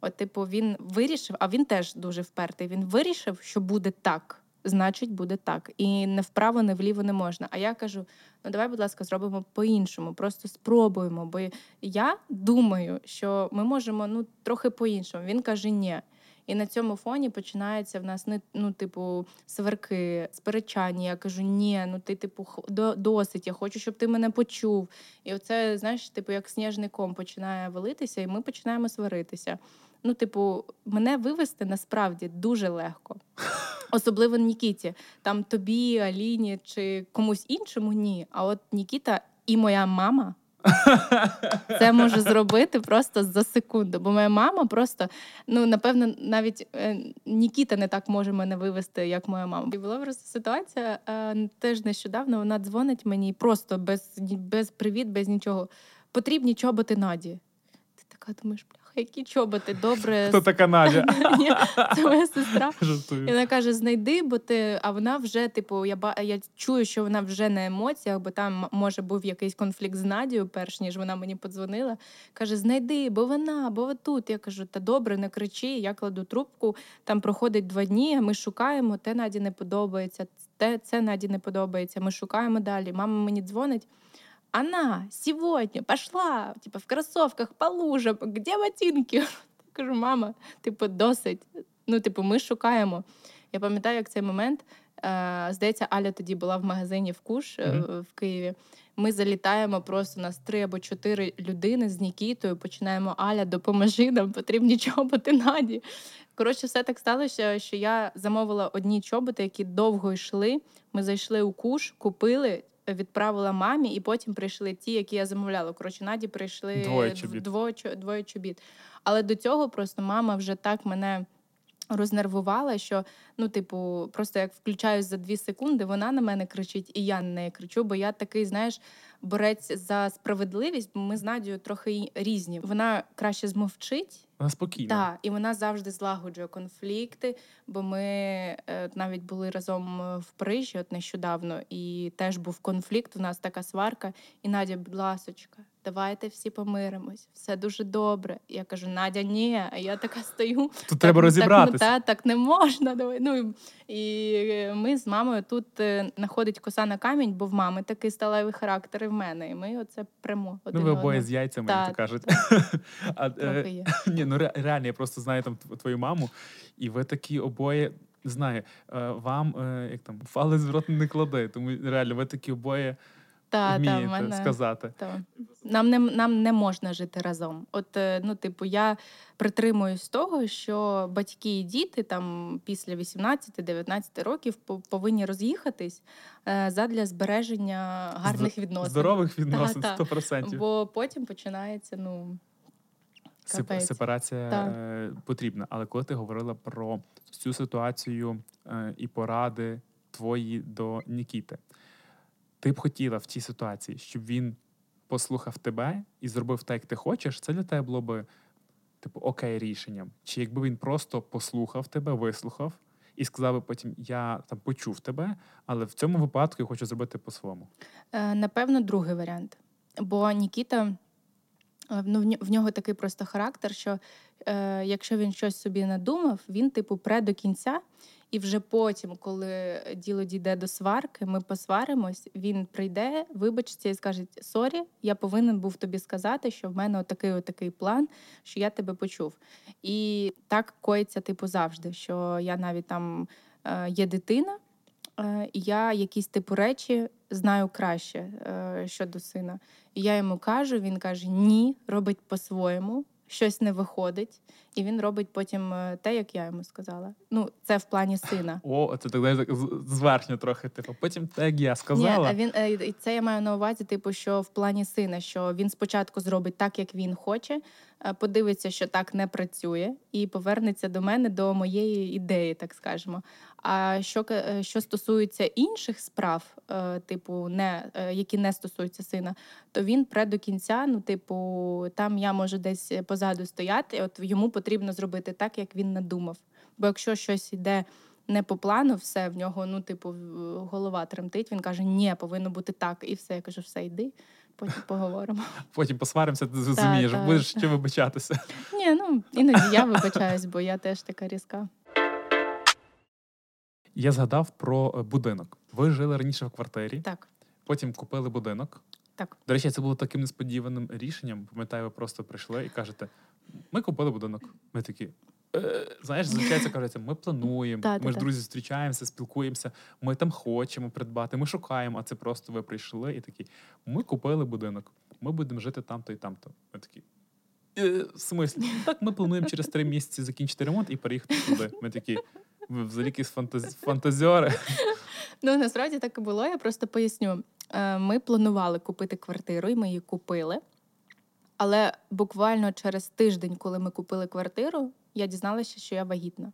A: От, типу, він вирішив, а він теж дуже впертий. Він вирішив, що буде так. Значить, буде так. І не вправо, не вліво не можна. А я кажу: ну давай, будь ласка, зробимо по-іншому, просто спробуємо. Бо я думаю, що ми можемо ну трохи по-іншому. Він каже, ні. І на цьому фоні починається в нас не ну, типу, сверки, сперечання. Я кажу, ні, ну ти, типу, досить, я хочу, щоб ти мене почув. І оце, знаєш, типу, як сніжний ком починає валитися, і ми починаємо сваритися. Ну, типу, мене вивести насправді дуже легко. Особливо Нікіті. Там тобі, Аліні чи комусь іншому ні. А от Нікіта і моя мама це може зробити просто за секунду. Бо моя мама просто, ну напевно, навіть е, Нікіта не так може мене вивести, як моя мама. І була просто ситуація е, теж нещодавно. Вона дзвонить мені просто без, без привіт, без нічого. Потрібні чоботи Наді. Ти така думаєш, бляха, які чоботи? Добре.
B: Хто така Надя?
A: Ні, Це моя сестра. І вона каже: знайди, бо ти. А вона вже, типу, я ба- я чую, що вона вже на емоціях, бо там може був якийсь конфлікт з Надією, перш ніж вона мені подзвонила. Каже: знайди, бо вона, бо тут. Я кажу, та добре, не кричи. Я кладу трубку. Там проходить два дні. Ми шукаємо, те Наді не подобається, те це Наді не подобається. Ми шукаємо далі. Мама мені дзвонить. Она сегодня пошла, типа, в кроссовках по лужам, где ботинки? Я кажу, мама, типу, досить. Ну, типу, ми шукаємо. Я пам'ятаю, як цей момент. Е, здається, Аля тоді була в магазині в Куш е, в Києві. Ми залітаємо просто нас три або чотири людини з Нікітою. Починаємо Аля, допоможи нам, потрібні чоботи Наді. Коротше, все так сталося, що я замовила одні чоботи, які довго йшли. Ми зайшли у куш, купили, відправила мамі, і потім прийшли ті, які я замовляла. Коротше, Наді прийшли
B: Двоє чобіт.
A: двоє, двоє чобіт. Але до цього просто мама вже так мене рознервувала, що ну, типу, просто як включаюсь за дві секунди, вона на мене кричить, і я на неї кричу, бо я такий, знаєш, борець за справедливість, бо ми з Надією трохи різні. Вона краще змовчить.
B: Вона спокійна.
A: Так, і вона завжди злагоджує конфлікти, бо ми е, навіть були разом е, в Парижі от нещодавно, і теж був конфлікт. У нас така сварка. І Надя, будь ласочка, давайте всі помиримось. Все дуже добре. Я кажу, Надя, ні. А я така стою.
B: Тут треба
A: Так. Ну, та, так не можна. Давай. Ну, і ми з мамою тут е, знаходить коса на камінь, бо в мами такий сталевий характер і в мене. І ми оце прямо один
B: Ну, ви обоє з яйцями, як то кажуть. А, е,
A: є.
B: ні, ну реально, я просто знаю там твою маму, і ви такі обоє. Не знаю, е, вам як там палець в рот не клади, тому реально ви такі обоє
A: Та, та, мене...
B: сказати.
A: Та. Нам не нам не можна жити разом. От е, ну, типу, я притримуюсь того, що батьки і діти там після 18-19 років по- повинні роз'їхатись е, задля збереження гарних відносин.
B: Здорових відносин,
A: та.
B: 100%.
A: Бо потім починається ну капець.
B: Сепарація
A: Так.
B: е, потрібна. Але коли ти говорила про цю ситуацію і поради твої до Нікіти, ти б хотіла в цій ситуації, щоб він послухав тебе і зробив так, як ти хочеш, це для тебе було би типу окей рішенням. Чи якби він просто послухав тебе, вислухав і сказав би потім: Я там почув тебе, але в цьому випадку я хочу зробити по-своєму.
A: Е, Напевно, другий варіант. Бо Нікіта, е, ну, в нього такий просто характер, що е, якщо він щось собі надумав, він, типу, пре до кінця. І вже потім, коли діло дійде до сварки, ми посваримось, він прийде, вибачиться і скаже: Sorry, я повинен був тобі сказати, що в мене отакий отакий план, що я тебе почув. І так коїться, типу, завжди. Що я навіть там е, є дитина, е, і я якісь типу речі знаю краще е, щодо сина. І я йому кажу, він каже: ні, робить по-своєму, щось не виходить, і він робить потім е, те, як я йому сказала. Ну, це в плані сина.
B: О, це так знаєш, зверхньо трохи. Типу, потім так як я сказала.
A: Ні, він е, і це я маю на увазі, типу, що в плані сина, що він спочатку зробить так, як він хоче, е, подивиться, що так не працює, і повернеться до мене до моєї ідеї, так скажемо. А що що стосується інших справ, типу, не які не стосуються сина, то він пре до кінця. Ну, типу, там я можу десь позаду стояти. От йому потрібно зробити так, як він надумав. Бо якщо щось йде не по плану, все в нього, ну, типу, голова тремтить. Він каже: ні, повинно бути так. І все. Я кажу, все, йди, потім поговоримо.
B: Потім посваримося, ти зрозумієш,
A: так.
B: будеш ще вибачатися.
A: Ні, ну іноді я вибачаюсь, бо я теж така різка.
B: Я згадав про е, будинок. Ви жили раніше в квартирі,
A: Так,
B: потім купили будинок.
A: так.
B: До речі, це було таким несподіваним рішенням. Пам'ятаю, ви просто прийшли і кажете: ми купили будинок. Ми такі. «Е, Знаєш, зазвичай це кажеться, ми плануємо,
A: Та,
B: ми
A: та,
B: ж друзі зустрічаємося, спілкуємося, ми там хочемо придбати, ми шукаємо, а це просто ви прийшли і такі. Ми купили будинок, ми будемо жити там-то і там-то. Ми такі. «Е, В смислі? «Ну, Так, ми плануємо через три місяці закінчити ремонт і переїхати туди. Ми такі. Ви взагалі якісь фантаз... фантазіори.
A: Ну насправді так і було. Я просто поясню. Е, Ми планували купити квартиру, і ми її купили. Але буквально через тиждень, коли ми купили квартиру, я дізналася, що я вагітна.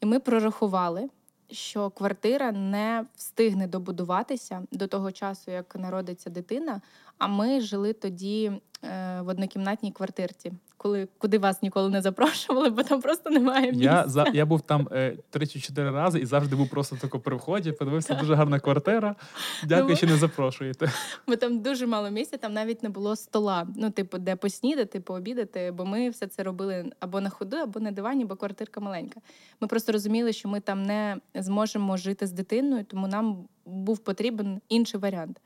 A: І ми прорахували, що квартира не встигне добудуватися до того часу, як народиться дитина. А ми жили тоді е, в однокімнатній квартирці, коли куди вас ніколи не запрошували, бо там просто немає місця.
B: Я, за, я був там е, три чи чотири рази і завжди був просто тако при вході. Подивився, дуже гарна квартира. Дякую,
A: Ну,
B: що не запрошуєте.
A: Бо там дуже мало місця, там навіть не було стола. Ну, типу, де поснідати, пообідати, бо ми все це робили або на ходу, або на дивані, бо квартирка маленька. Ми просто розуміли, що ми там не зможемо жити з дитиною, тому нам був потрібен інший варіант.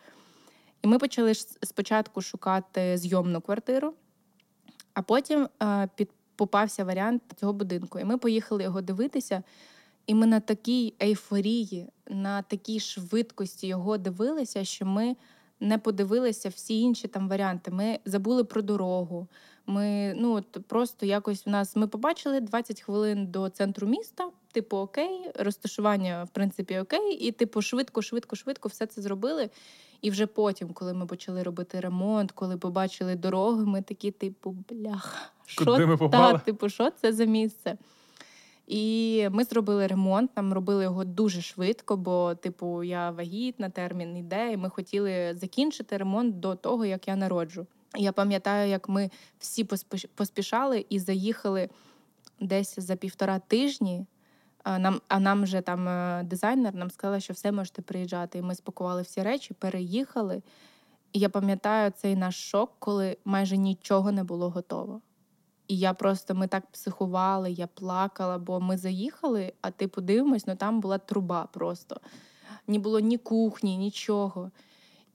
A: І ми почали спочатку шукати зйомну квартиру, а потім е, під, попався варіант цього будинку. І ми поїхали його дивитися. І ми на такій ейфорії, на такій швидкості його дивилися, що ми не подивилися всі інші там варіанти. Ми забули про дорогу. Ми ну от просто якось в нас ми побачили 20 хвилин до центру міста. Типу, окей, розташування в принципі окей, і типу, швидко, швидко, швидко все це зробили. І вже потім, коли ми почали робити ремонт, коли побачили дороги, ми такі, типу,
B: Куди
A: що та, типу, що це за місце? І ми зробили ремонт. Нам робили його дуже швидко, бо, типу, я вагітна, термін іде, і ми хотіли закінчити ремонт до того, як я народжу. Я пам'ятаю, як ми всі поспіш- поспішали і заїхали десь за півтора тижні. Нам, а нам вже там е, дизайнер нам сказала, що все можете приїжджати. І ми спакували всі речі, переїхали. І я пам'ятаю цей наш шок, коли майже нічого не було готово. І я просто ми так психували, я плакала, бо ми заїхали, а ти подивимось, ну там була труба просто. Не було ні кухні, нічого.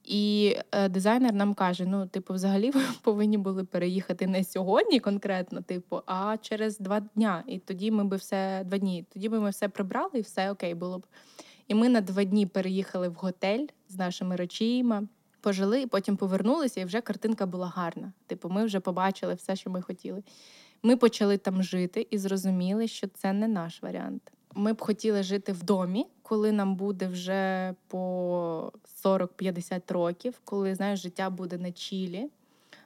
A: І е, дизайнер нам каже: ну, типу, взагалі ви повинні були переїхати не сьогодні конкретно, типу, а через два дня. І тоді ми би все два дні. Тоді би ми все прибрали, і все окей було б. І ми на два дні переїхали в готель з нашими речима, пожили, і потім повернулися, і вже картинка була гарна. Типу, ми вже побачили все, що ми хотіли. Ми почали там жити і зрозуміли, що це не наш варіант. Ми б хотіли жити в домі, коли нам буде вже по 40-50 років, коли знаєш, життя буде на чілі.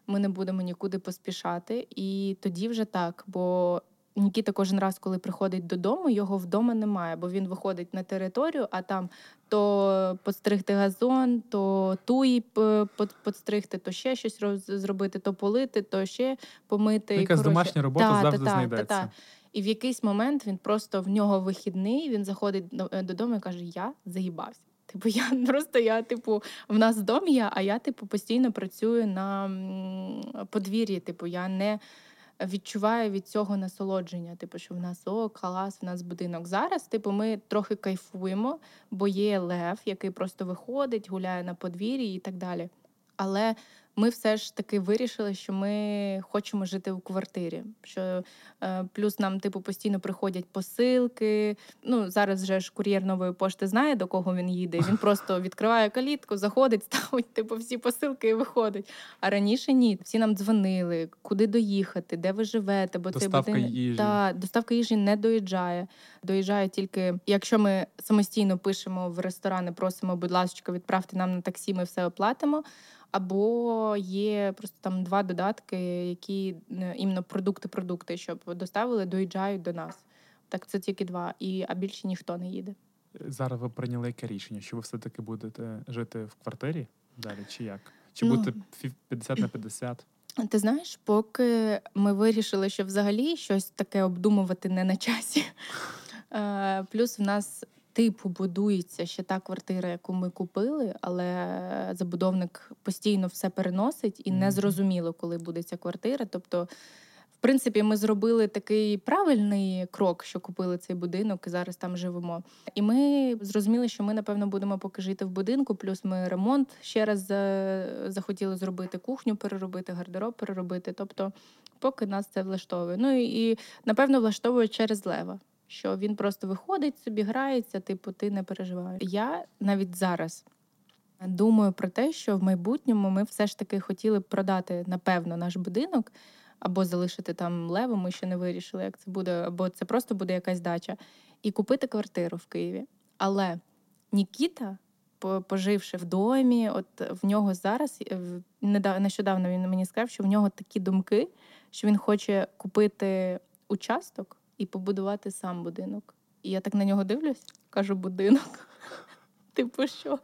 A: Ми не будемо нікуди поспішати. І тоді вже так. Бо Нікіта кожен раз, коли приходить додому, його вдома немає, бо він виходить на територію, а там то подстригти газон, то туї подстригти, то ще щось роз- зробити, то полити, то ще помити.
B: Ну, Якась домашня робота
A: та,
B: завжди
A: та, та,
B: знайдеться.
A: І в якийсь момент він просто в нього вихідний, він заходить е, додому і каже: Я заїбався. Типу, я просто я, типу, в нас дом є, а я, типу, постійно працюю на подвір'ї. Типу, я не відчуваю від цього насолодження. Типу, що в нас о, клас, в нас будинок. Зараз, типу, ми трохи кайфуємо, бо є лев, який просто виходить, гуляє на подвір'ї і так далі. Але ми все ж таки вирішили, що ми хочемо жити у квартирі. Що е, плюс нам, типу, постійно приходять посилки. Ну зараз вже ж кур'єр нової пошти знає, до кого він їде. Він просто відкриває калітку, заходить, ставить типу всі посилки і виходить. А раніше ні. Всі нам дзвонили, куди доїхати, де ви живете, бо
B: Доставка
A: цей будинок...
B: їжі.
A: Та, доставка їжі не доїжджає. Доїжджає тільки, якщо ми самостійно пишемо в ресторани, просимо, будь ласка, відправте нам на таксі, ми все оплатимо. Або є просто там два додатки, які е, іменно продукти-продукти, щоб доставили, доїжджають до нас. Так це тільки два, і а більше ніхто не їде.
B: Зараз ви прийняли яке рішення, що ви все-таки будете жити в квартирі далі, чи як? Чи
A: Ну.
B: будете 50 на 50?
A: Ти знаєш, поки ми вирішили, що взагалі щось таке обдумувати не на часі. Е, Плюс в нас типу будується ще та квартира, яку ми купили, але забудовник постійно все переносить і не зрозуміло, коли буде ця квартира. Тобто, в принципі, ми зробили такий правильний крок, що купили цей будинок і зараз там живемо. І ми зрозуміли, що ми, напевно, будемо поки жити в будинку. Плюс ми ремонт ще раз е, захотіли зробити, кухню переробити, гардероб переробити. Тобто, поки нас це влаштовує. Ну і, і напевно влаштовує через лева. Що він просто виходить собі, грається, типу, ти не переживаєш. Я навіть зараз думаю про те, що в майбутньому ми все ж таки хотіли б продати, напевно, наш будинок або залишити там лево, ми ще не вирішили, як це буде, або це просто буде якась дача, і купити квартиру в Києві. Але Нікіта, поживши в домі, от в нього зараз е, нещодавно він мені сказав, що в нього такі думки, що він хоче купити участок і побудувати сам будинок. І я так на нього дивлюсь, кажу, будинок. Типу, що?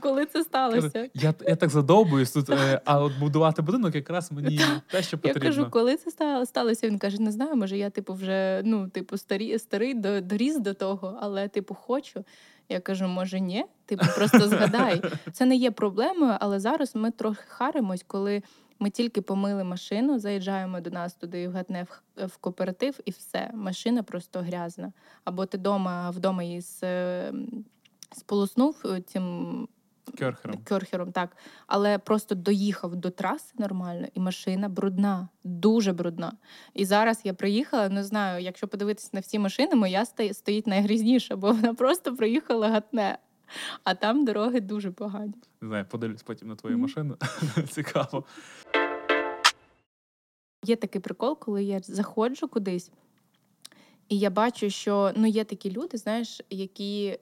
A: Коли це сталося?
B: Я, я так задовбуюсь тут, е, а от будувати будинок якраз мені те, що потрібно.
A: Я кажу, коли це сталося? Він каже: не знаю, може, я типу вже ну, типу, старі, старий до, доріс до того, але типу хочу. Я кажу, може, ні. Типу, просто згадай. Це не є проблемою, але зараз ми трохи харимось, коли ми тільки помили машину, заїжджаємо до нас туди в гатне в, кооператив, і все, машина просто грязна. Або ти дома вдома її е, сполоснув е, цим
B: Керхером.
A: Кьорхером, так. Але просто доїхав до траси нормально, і машина брудна, дуже брудна. І зараз я приїхала, не знаю, якщо подивитися на всі машини, моя сто- стоїть найгрізніша, бо вона просто приїхала гатне. А там дороги дуже погані.
B: Не знаю, подивлюсь потім на твою
A: mm.
B: машину. Цікаво.
A: Є такий прикол, коли я заходжу кудись, і я бачу, що ну, є такі люди, знаєш, які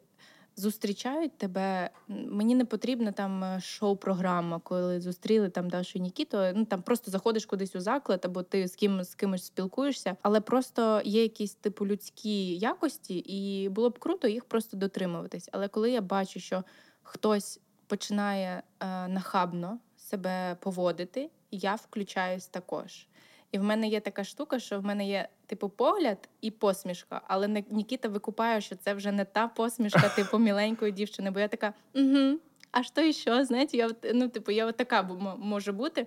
A: зустрічають тебе. Мені не потрібна там е, шоу-програма, коли зустріли там Дашу і Нікіту. Ну там просто заходиш кудись у заклад, або ти з ким з кимось спілкуєшся, але просто є якісь типу людські якості, і було б круто їх просто дотримуватись. Але коли я бачу, що хтось починає е, нахабно себе поводити, я включаюсь також. І в мене є така штука, що в мене є типу погляд і посмішка, але не Нікіта викупає, що це вже не та посмішка, типу міленької дівчини. Бо я така, угу, а що і що? Знаєте, я ну, типу, я така бу- мо- бути.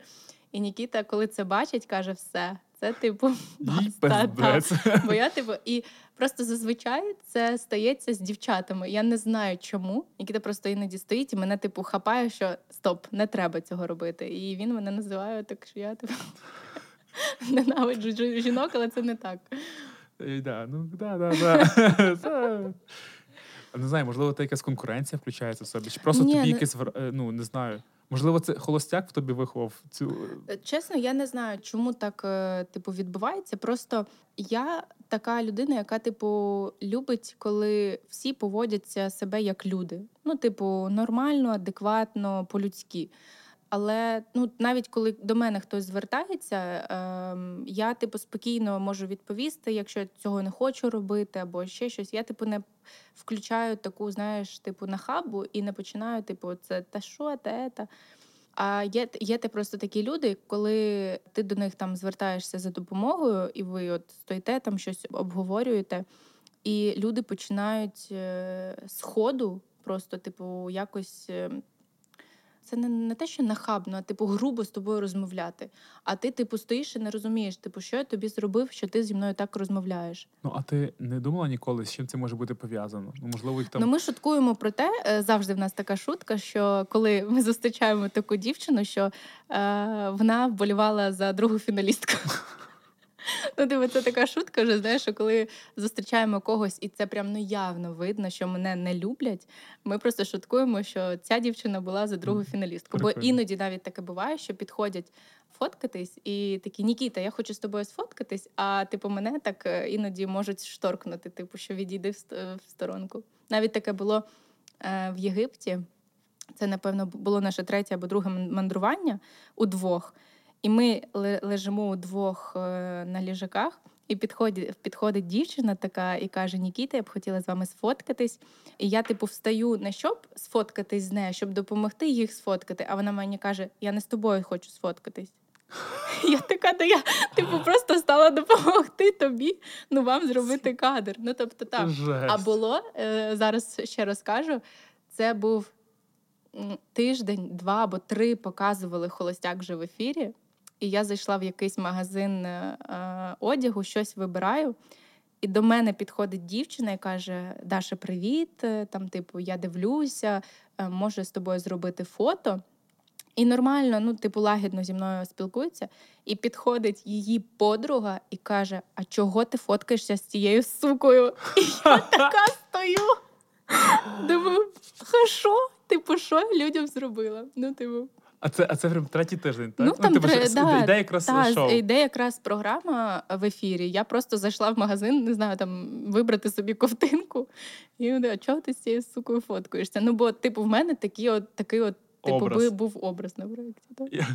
A: І Нікіта, коли це бачить, каже: все, це типу баста, та. Бо я типу, і просто зазвичай це стається з дівчатами. Я не знаю чому. Нікіта просто іноді стоїть і мене, типу, хапає, що стоп, не треба цього робити. І він мене називає так, що я типу ненавиджу жінок, але це не так.
B: Да, ну да, да, да. Не знаю, можливо, та якась конкуренція включається в собі. Чи просто
A: Ні,
B: тобі
A: ну-
B: якесь е, ну не знаю. Можливо, це холостяк в тобі виховав цю.
A: Е, Чесно, я не знаю, чому так е, типу відбувається. Просто я така людина, яка, типу, любить, коли всі поводяться себе як люди. Ну, типу, нормально, адекватно, по-людськи. Але ну навіть коли до мене хтось звертається, ем, я типу спокійно можу відповісти, якщо я цього не хочу робити, або ще щось. Я типу не включаю таку, знаєш, типу нахабу і не починаю, типу, це та що, та. А є, є те просто такі люди, коли ти до них там звертаєшся за допомогою, і ви от стоїте там щось обговорюєте, і люди починають е, з ходу просто, типу, якось. Це не, не те, що нахабно, а типу грубо з тобою розмовляти. А ти, типу, стоїш і не розумієш, типу, що я тобі зробив, що ти зі мною так розмовляєш.
B: Ну а ти не думала ніколи, з чим це може бути пов'язано? Ну можливо, їх там
A: Ну, ми шуткуємо про те, е, завжди в нас така шутка, що коли ми зустрічаємо таку дівчину, що е, вона вболівала за другу фіналістку. Ну, типу, це така шутка, вже знаєш, що коли зустрічаємо когось, і це прям ну явно видно, що мене не люблять. Ми просто шуткуємо, що ця дівчина була за другу фіналістку. Бо іноді навіть таке буває, що підходять фоткатись, і такі Нікіта, я хочу з тобою сфоткатись, а типу мене так е, іноді можуть шторкнути, типу, що відійди в сторонку. Навіть таке було е, в Єгипті. Це, напевно, було наше третє або друге мандрування удвох. І ми лежимо удвох е, на ліжаках, і підходить, підходить дівчина така і каже: Нікіта, я б хотіла з вами сфоткатись. І я, типу, встаю не щоб сфоткатись з нею, щоб допомогти їх сфоткати. А вона мені каже: Я не з тобою хочу сфоткатись. Я така, да я типу просто стала допомогти тобі, ну вам зробити кадр. Ну тобто так.
B: Жесть.
A: А було е, зараз ще розкажу. Це був тиждень, два або три показували холостяк вже в ефірі. І я зайшла в якийсь магазин е, е, одягу, щось вибираю. І до мене підходить дівчина і каже: Даша, привіт. е, Там, типу, я дивлюся, можу з тобою зробити фото. І нормально, ну, типу, лагідно зі мною спілкується. І підходить її подруга і каже: А чого ти фоткаєшся з цією сукою? І я така стою. Думаю, «Ха, що? Типу, що людям зробила? Ну, типу,
B: А це, а це прям третій тиждень, так?
A: Ну, там
B: ну,
A: тре- да,
B: йде якраз
A: та,
B: шоу.
A: йде якраз програма в ефірі. Я просто зайшла в магазин, не знаю, там вибрати собі ковтинку. І вони, а чого ти з цією сукою фоткаєшся? Ну, бо, типу, в мене такі от такий от. Типу,
B: Образ.
A: був образ на проєкті. Так?
B: Я,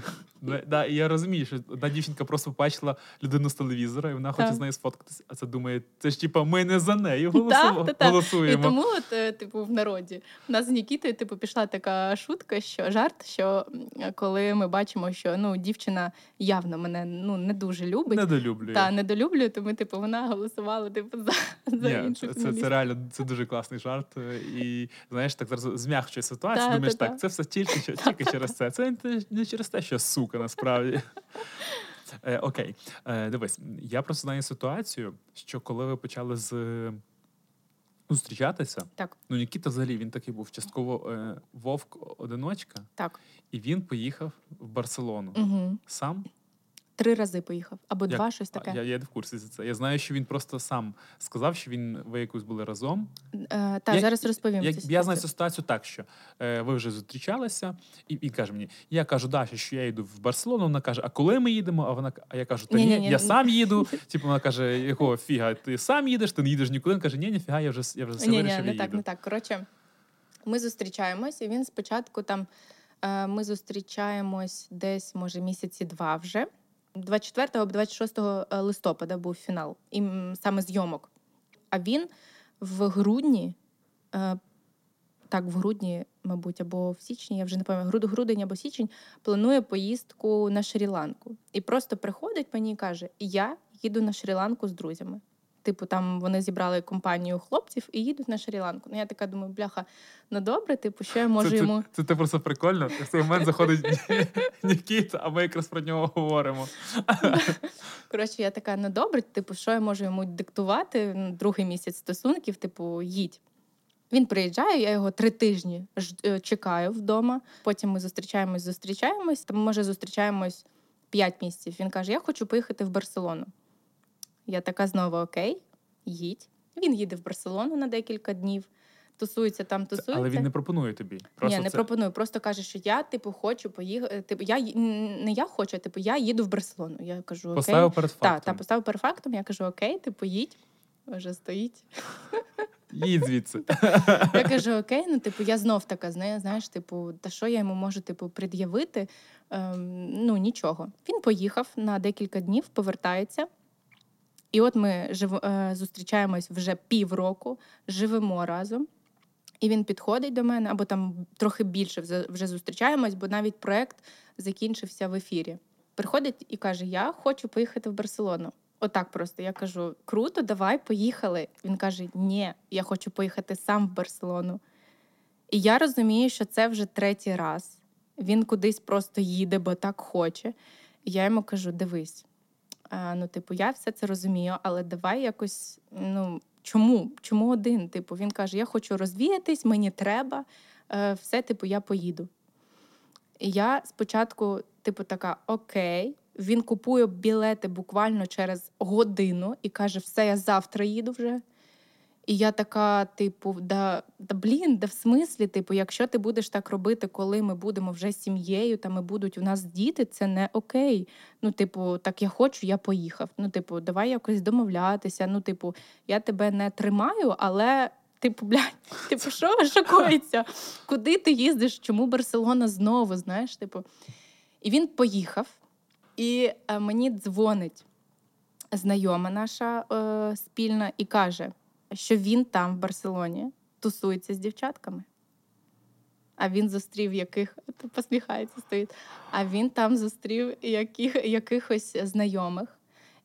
B: да, да, і я розумію, що одна дівчинка просто побачила людину з телевізора, і вона хоче з нею сфоткатися. А це думає, це ж типа ми не за нею
A: Так,
B: голосуємо.
A: так, так. І тому, от, е, типу, в народі у нас з Нікітою, типу, пішла така шутка, що жарт, що коли ми бачимо, що ну, дівчина явно мене ну, не дуже любить.
B: Недолюблює.
A: Та недолюблює, то ми, типу, вона голосувала типу, за, за
B: Ні,
A: іншу
B: це, це, це реально це дуже класний жарт. е, І знаєш, так зараз змягчує ситуацію.
A: Та,
B: думаєш,
A: та, та.
B: так, це все тільки, тільки через це. Це не- через те, що сука насправді. Е, окей, е, дивись, я просто знаю ситуацію, що коли ви почали з зустрічатися,
A: Так,
B: ну Нікіта взагалі він такий був частково е, вовк-одиночка,
A: так.
B: і він поїхав в Барселону
A: Угу.
B: сам.
A: Три рази поїхав, або
B: Як?
A: два, щось
B: А,
A: таке.
B: Я, я не в курсі за це. Я знаю, що він просто сам сказав, що він ви якось були разом.
A: Е, та,
B: Я-
A: зараз розповім.
B: Я, я знаю цю
A: ситуацію.
B: так, що е, ви вже зустрічалися, і він каже мені: я кажу, Даша, що я йду в Барселону. Вона каже, а коли ми їдемо? А вона а я кажу, та ні,
A: Ні-ні-ні.
B: я сам їду. Типу, вона каже, якого фіга, ти сам їдеш, ти не їдеш нікуди. Він каже, ні, ніфіга, я вже я вже все
A: Ні, ні, не
B: я
A: так,
B: їду.
A: не так. Коротше, ми зустрічаємось, і він спочатку там е, ми зустрічаємось десь, може, місяці два вже. 24 або 26 листопада був фінал, і саме зйомок. А він в грудні, е, так, в грудні, мабуть, або в січні, я вже не пам'ятаю, грудень або січень, планує поїздку на Шрі-Ланку. І просто приходить мені і каже: Я їду на Шрі-Ланку з друзями. Типу, там вони зібрали компанію хлопців і їдуть на Шрі-Ланку. Ну я така думаю, бляха, ну добре, типу, що я можу
B: це,
A: йому.
B: це, це, це просто прикольно. В цей момент заходить Нікіта, а ми якраз про нього говоримо.
A: Коротше, я така, ну добре, типу, що я можу йому диктувати? Ну, Другий місяць стосунків, типу, їдь. Він приїжджає, я його три тижні е, чекаю вдома. Потім ми зустрічаємось, зустрічаємось. Там, може, зустрічаємось п'ять місяців. Він каже: Я хочу поїхати в Барселону. Я така знову окей, їдь. Він їде в Барселону на декілька днів, тусується там, тусується.
B: Але він не пропонує тобі. Просто
A: Ні, не
B: це...
A: пропоную. Просто каже, що я, типу, хочу поїхати. Типу, я не я хочу, а типу, я їду в Барселону. Я кажу, окей.
B: Поставив перед
A: Так,
B: фактом.
A: та поставив перед фактом. Я кажу, окей, ти поїдь. Вже стоїть.
B: Їдь звідси.
A: Я кажу, окей, ну типу, я знов така знає, знаєш, типу, та що я йому можу типу пред'явити? Ем, ну нічого. Він поїхав на декілька днів, повертається. І от ми жив, е, зустрічаємось вже півроку, живемо разом. І він підходить до мене, або там трохи більше вже- зустрічаємось, бо навіть проект закінчився в ефірі. Приходить і каже: Я хочу поїхати в Барселону. Отак просто. Я кажу: круто, давай, поїхали. Він каже: Ні, я хочу поїхати сам в Барселону. І я розумію, що це вже третій раз. Він кудись просто їде, бо так хоче. І я йому кажу: дивись, ну, типу, я все це розумію, але давай якось, ну, чому? Чому один? Типу, він каже: Я хочу розвіятись, мені треба, е, все, типу, я поїду. І я спочатку, типу, така: Окей. Він купує білети буквально через годину і каже: Все, я завтра їду вже. І я така, типу, да, да блін, да в смислі, типу, якщо ти будеш так робити, коли ми будемо вже сім'єю, та ми будуть у нас діти, це не окей. Ну, типу, так я хочу, я поїхав. Ну, типу, давай якось домовлятися. Ну, типу, я тебе не тримаю, але. Типу, блядь, типу, що шокується? Куди ти їздиш? Чому Барселона знову? Знаєш, типу. І він поїхав, і е, мені дзвонить знайома наша е, спільна і каже, що він там в Барселоні тусується з дівчатками. А він зустрів яких посміхається, стоїть. А він там зустрів яких, якихось знайомих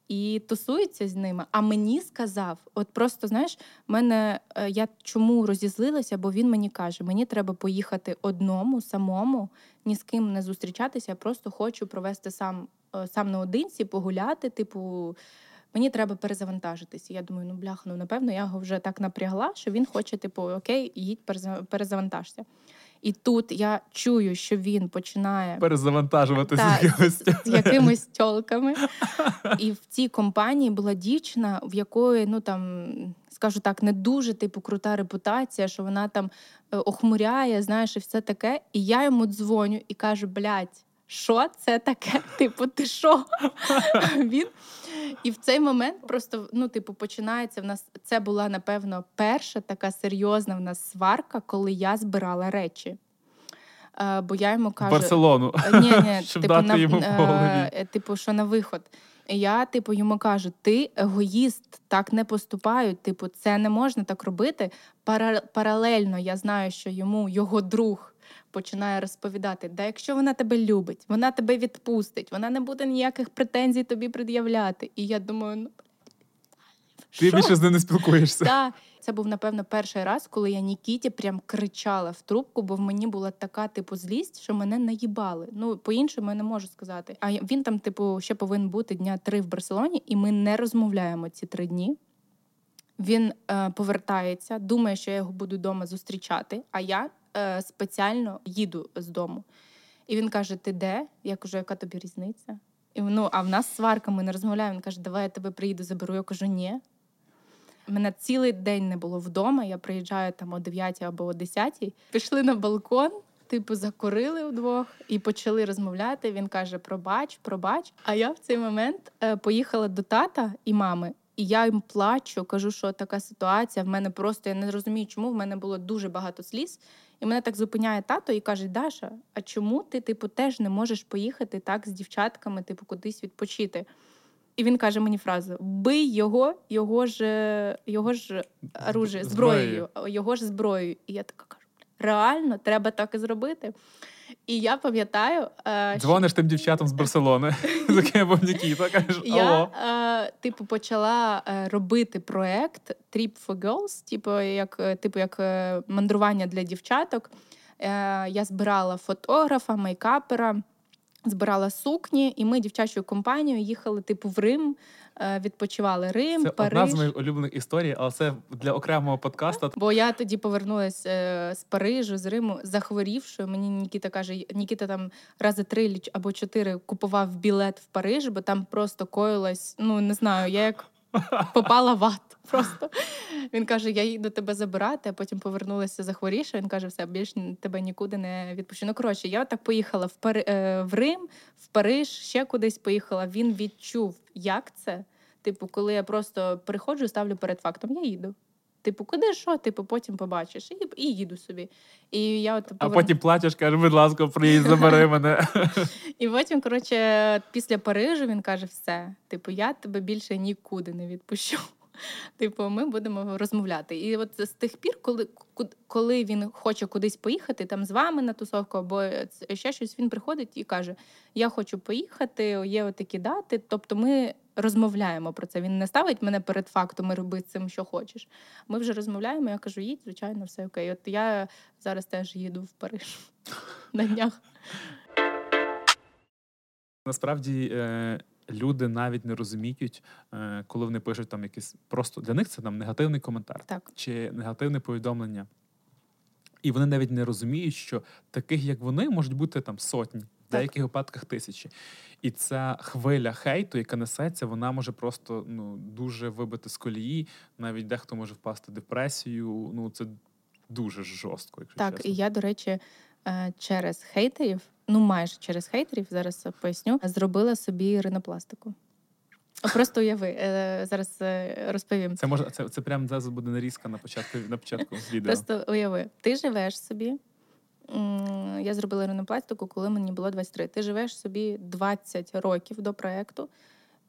A: і тусується з ними. А мені сказав: от просто знаєш, мене е, я чому розізлилася, бо він мені каже: мені треба поїхати одному, самому, ні з ким не зустрічатися. Я просто хочу провести сам, е, сам наодинці, погуляти, типу. Мені треба перезавантажитися. Я думаю, ну бляха, ну напевно, я його вже так напрягла, що він хоче, типу, окей, їдь, переза- перезавантажся. І тут я чую, що він починає
B: Перезавантажуватися з якимось.
A: з, з якимись тьолками. І в цій компанії була дівчина, в якої, ну там, скажу так, не дуже типу крута репутація, що вона там е, охмуряє, знаєш, і все таке. І я йому дзвоню і кажу: блядь, що це таке? Типу, ти що? Він і в цей момент просто ну, типу, починається в нас. Це була напевно перша така серйозна в нас сварка, коли я збирала речі. Е, бо я йому кажу,
B: Барселону.
A: Е, Ні, ні,
B: Щоб
A: типу,
B: дати
A: на,
B: йому по голові.
A: е, типу, що на виход. Я, типу, йому кажу: ти егоїст, так не поступають. Типу, це не можна так робити. Пара- паралельно я знаю, що йому його друг починає розповідати: да якщо вона тебе любить, вона тебе відпустить, вона не буде ніяких претензій тобі пред'являти. І я думаю, ну
B: Ти більше з ним не спілкуєшся.
A: Да. Це був, напевно, перший раз, коли я Нікіті прям кричала в трубку, бо в мені була така, типу, злість, що мене наїбали. Ну, по-іншому я не можу сказати. А він там, типу, ще повинен бути дня три в Барселоні, і ми не розмовляємо ці три дні. Він е, повертається, думає, що я його буду вдома зустрічати, а я е, спеціально їду з дому. І він каже: Ти де? Я кажу, яка тобі різниця? І, ну, а в нас сварка, ми не розмовляємо. Він каже, давай я тебе приїду, заберу. Я кажу, ні. Мене цілий день не було вдома. Я приїжджаю там о 9 або о 10. Пішли на балкон, типу, закурили вдвох і почали розмовляти. Він каже: Пробач, пробач. А я в цей момент е, поїхала до тата і мами. І я їм плачу, кажу, що така ситуація. В мене просто я не розумію, чому в мене було дуже багато сліз. І мене так зупиняє тато і каже: Даша, а чому ти, типу, теж не можеш поїхати так з дівчатками, типу, кудись відпочити? І він каже мені фразу: бий його, його ж його ж оружие, зброєю, його ж зброєю. І я така реально, треба так і зробити. І я пам'ятаю, е, що
B: Дзвониш тим дівчатам з Барселони, з яким був Нікіта, кажеш,
A: я,
B: алло.
A: е, типу, почала е, робити проект Trip for Girls, типу, як, типу, як мандрування для дівчаток. Я збирала фотографа, мейкапера, збирала сукні, і ми дівчачою компанією їхали, типу, в Рим, відпочивали Рим,
B: Це
A: Париж.
B: одна з моїх улюблених історій, але це для окремого подкасту.
A: Бо я тоді повернулася е, з Парижу, з Риму, захворівшою. Мені Нікіта каже, Нікіта там рази три або чотири купував білет в Париж, бо там просто коїлась. Ну не знаю, я як попала в ад. Просто він каже: Я їду тебе забирати, а потім повернулася захворіша. Він каже, все більше тебе нікуди не відпущу. Ну коротше, я так поїхала в Пари... е, в Рим, в Париж, ще кудись поїхала. Він відчув, як це. Типу, коли я просто приходжу, ставлю перед фактом, я їду. Типу, куди що? Типу, потім побачиш, і, і їду собі. І я от
B: А потім плачеш, каже, будь ласка, приїдь, забери мене.
A: і потім, коротше, після Парижу він каже: все, типу, я тебе більше нікуди не відпущу. Типу, ми будемо розмовляти. І от з тих пір, коли, коли він хоче кудись поїхати, там з вами на тусовку або ще щось, він приходить і каже: Я хочу поїхати, є отакі дати. Тобто ми розмовляємо про це. Він не ставить мене перед фактом і роби з цим, що хочеш. Ми вже розмовляємо. Я кажу, їдь, звичайно, все окей. От я зараз теж їду в Париж на днях.
B: Насправді е, люди навіть не розуміють, е, коли вони пишуть там якийсь просто для них це там негативний коментар
A: Так.
B: чи негативне повідомлення. І вони навіть не розуміють, що таких, як вони, можуть бути там сотні, в деяких випадках тисячі. І ця хвиля хейту, яка несеться, вона може просто ну, дуже вибити з колії. Навіть дехто може впасти в депресію. Ну, це дуже жорстко, якщо
A: Так,
B: чесно.
A: і я, до речі, е, через хейтерів, ну майже через хейтерів, зараз поясню, зробила собі ринопластику. Просто уяви, е, зараз е, розповім.
B: Це може це, це прямо зараз буде нарізка на початку на початку відео.
A: Просто уяви, ти живеш собі. Я зробила ринопластику, коли мені було 23. Ти живеш собі 20 років до проекту,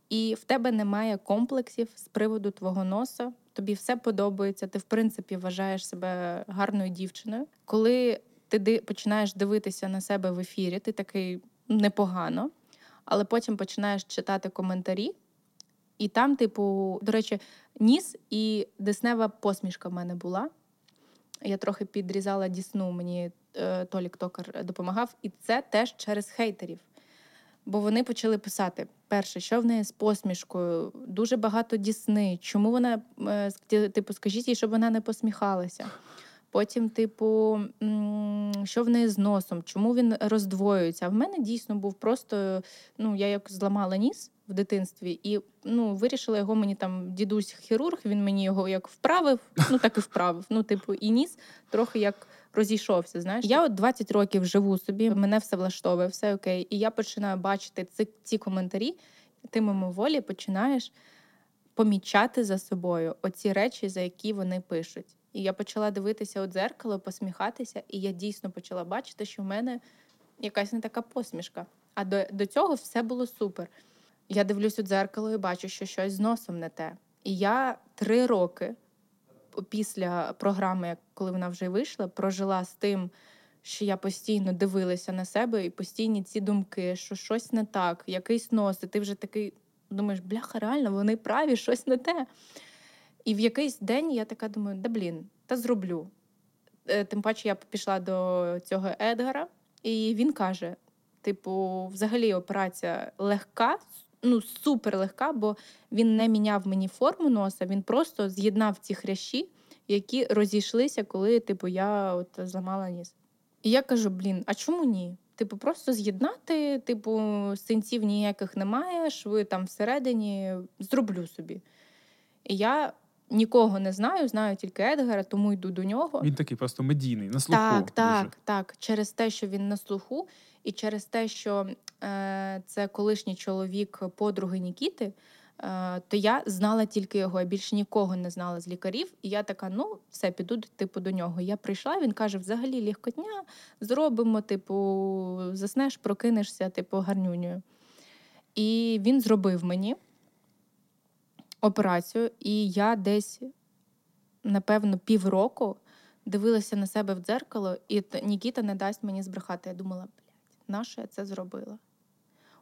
A: і в тебе немає комплексів з приводу твого носа. Тобі все подобається. Ти, в принципі, вважаєш себе гарною дівчиною. Коли ти починаєш дивитися на себе в ефірі, ти такий непогано, але потім починаєш читати коментарі. І там, типу, до речі, ніс і деснева посмішка в мене була. Я трохи підрізала дісну, мені Толік Токар допомагав, і це теж через хейтерів. Бо вони почали писати: перше, що в неї з посмішкою, дуже багато дісни. Чому вона е, типу, скажіть їй, щоб вона не посміхалася. Потім, типу, що в неї з носом, чому він роздвоюється? А в мене дійсно був просто, ну, я як зламала ніс в дитинстві, і ну, вирішила його мені там дідусь хірург, він мені його як вправив, ну так і вправив. Ну, типу, і ніс трохи як розійшовся. Знаєш, я от 20 років живу собі, мене все влаштовує, все окей. І я починаю бачити ці, ці коментарі, ти мимоволі починаєш помічати за собою оці речі, за які вони пишуть. І я почала дивитися у дзеркало, посміхатися, і я дійсно почала бачити, що в мене якась не така посмішка. А до, до цього все було супер. Я дивлюсь у дзеркало і бачу, що щось з носом не те. І я три роки після програми, коли вона вже вийшла, прожила з тим, що я постійно дивилася на себе, і постійні ці думки, що щось не так, якийсь нос, і ти вже такий думаєш, бляха, реально, вони праві, щось не те. І в якийсь день я така думаю, да блін, та зроблю. Е, Тим паче я пішла до цього Едгара, і він каже: типу, взагалі операція легка, ну супер легка, бо він не міняв мені форму носа, він просто з'єднав ці хрящі, які розійшлися, коли типу, я от зламала ніс. І я кажу: блін, а чому ні? Типу, просто з'єднати, типу, синців ніяких немає, шви там всередині, зроблю собі. І я нікого не знаю, знаю тільки Едгара, тому йду до нього.
B: Він такий просто медійний, на слуху.
A: Так,
B: дуже.
A: так, так. Через те, що він на слуху, і через те, що це колишній чоловік подруги Нікіти, е, то я знала тільки його, я більше нікого не знала з лікарів. І я така: ну, все, піду типу до нього. Я прийшла, він каже: взагалі легкотня, зробимо, типу, заснеш, прокинешся, типу, гарнюнею. І він зробив мені операцію, і я десь, напевно, півроку дивилася на себе в дзеркало, і Нікіта не дасть мені збрехати. Я думала, блядь, на що я це зробила?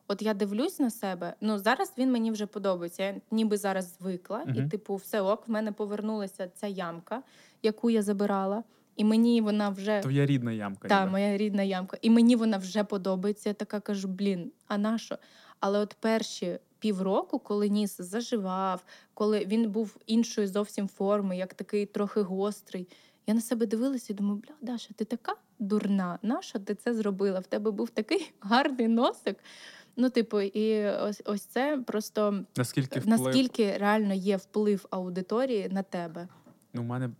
A: От я дивлюсь на себе. Ну зараз він мені вже подобається. Я ніби зараз звикла, і типу, все ок, в мене повернулася ця ямка, яку я забирала, і мені вона вже
B: Твоя рідна ямка.
A: та,
B: ніби.
A: моя рідна ямка. І мені вона вже подобається. Я така кажу: блін, а на що? Але от перші півроку, коли ніс заживав, коли він був іншої зовсім форми, як такий трохи гострий. Я на себе дивилася і думаю, бля, Даша, ти така дурна. Нащо ти це зробила? В тебе був такий гарний носик. Ну, типу, і ось ось це просто
B: Наскільки вплив...
A: наскільки реально є вплив аудиторії на тебе.
B: Ну, у мене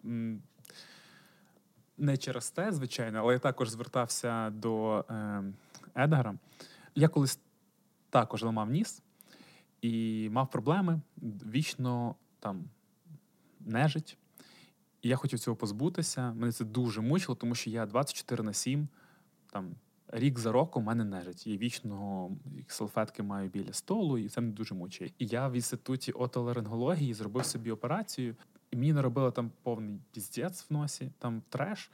B: не через те, звичайно, але я також звертався до е, Едгара. Я колись також ламав ніс і мав проблеми, вічно там нежить. І я хотів цього позбутися. Мене це дуже мучило, тому що я 24 на 7, там, рік за роком у мене нежить. І вічно салфетки маю біля столу, і це мене дуже мучить. І я в інституті отоларингології зробив собі операцію, і мені наробили там повний піздець в носі, там треш.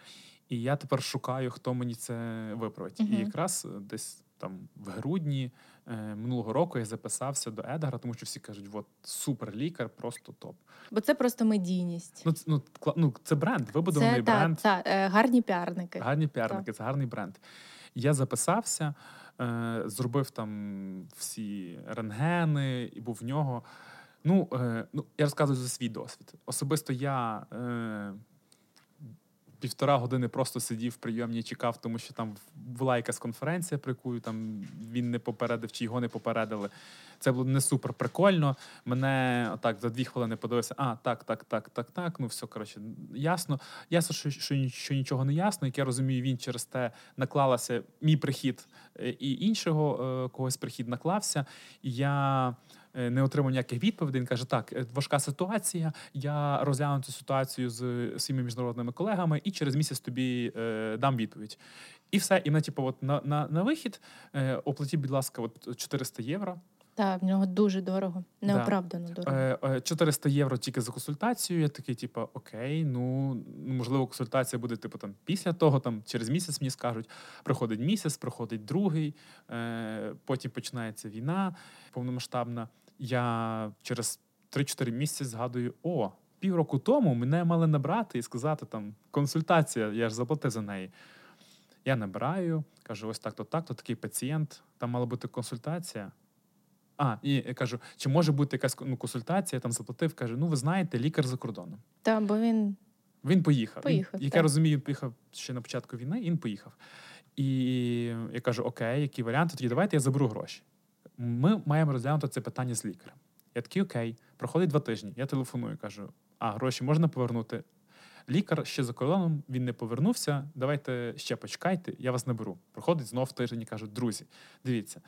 B: І я тепер шукаю, хто мені це виправить.
A: Мгм.
B: І якраз е, десь там в грудні е, минулого року я записався до Едгара, тому що всі кажуть, от супер лікар, просто топ.
A: Бо це просто медійність.
B: Ну, це, ну, кла- ну, це бренд, вибудований
A: Це та,
B: бренд.
A: та, е, гарні піарники.
B: Гарні піарники, це гарний бренд. Я записався, е, зробив там всі рентгени, і був в нього. Ну, е, ну, я розказую за свій досвід. Особисто я е, півтора години просто сидів в прийомні, чекав, тому що там була якась конференція, про яку там він не попередив чи його не попередили. Це було не супер прикольно. Мене отак за дві хвилини подивився. А, так, так, так, так, так. Ну все коротше, ясно. Ясно, що, що, що нічого не ясно. Як я розумію, він через те наклалася мій прихід е, і іншого е, когось прихід наклався. І я не отримав ніяких відповідей. Він каже: так, е, важка ситуація. Я розгляну цю ситуацію з своїми міжнародними колегами, і через місяць тобі е, дам відповідь. І все. І на типу, от на, на, на вихід е, оплатіть, будь ласка, от 400 євро.
A: Так, в нього дуже дорого,
B: Да.
A: неоправдано дорого.
B: Е, е, 400 євро тільки за консультацію. Я такий, типу, окей, ну ну, можливо, консультація буде типу там після того, там через місяць мені скажуть. Проходить місяць, проходить другий, е, потім починається війна повномасштабна. Я через 3-4 місяці згадую: о, півроку тому мене мали набрати і сказати там консультація, я ж заплатив за неї. Я набираю, кажу, ось так-то, так-то, такий пацієнт, там мала бути консультація. А, і я кажу, чи може бути якась ну, консультація, я там заплатив, каже, ну ви знаєте, лікар за кордоном.
A: Та, бо він
B: Він поїхав.
A: Поїхав,
B: Він, як
A: так.
B: я розумію, він поїхав ще на початку війни, він поїхав. І я кажу: Окей, які варіанти? Тоді давайте я заберу гроші. Ми маємо розглянути це питання з лікарем. Я такий окей, проходить два тижні. Я телефоную, кажу: а гроші можна повернути? Лікар ще за кордоном, він не повернувся. Давайте ще почекайте, я вас наберу. Проходить знов тиждень і кажуть, друзі, дивіться,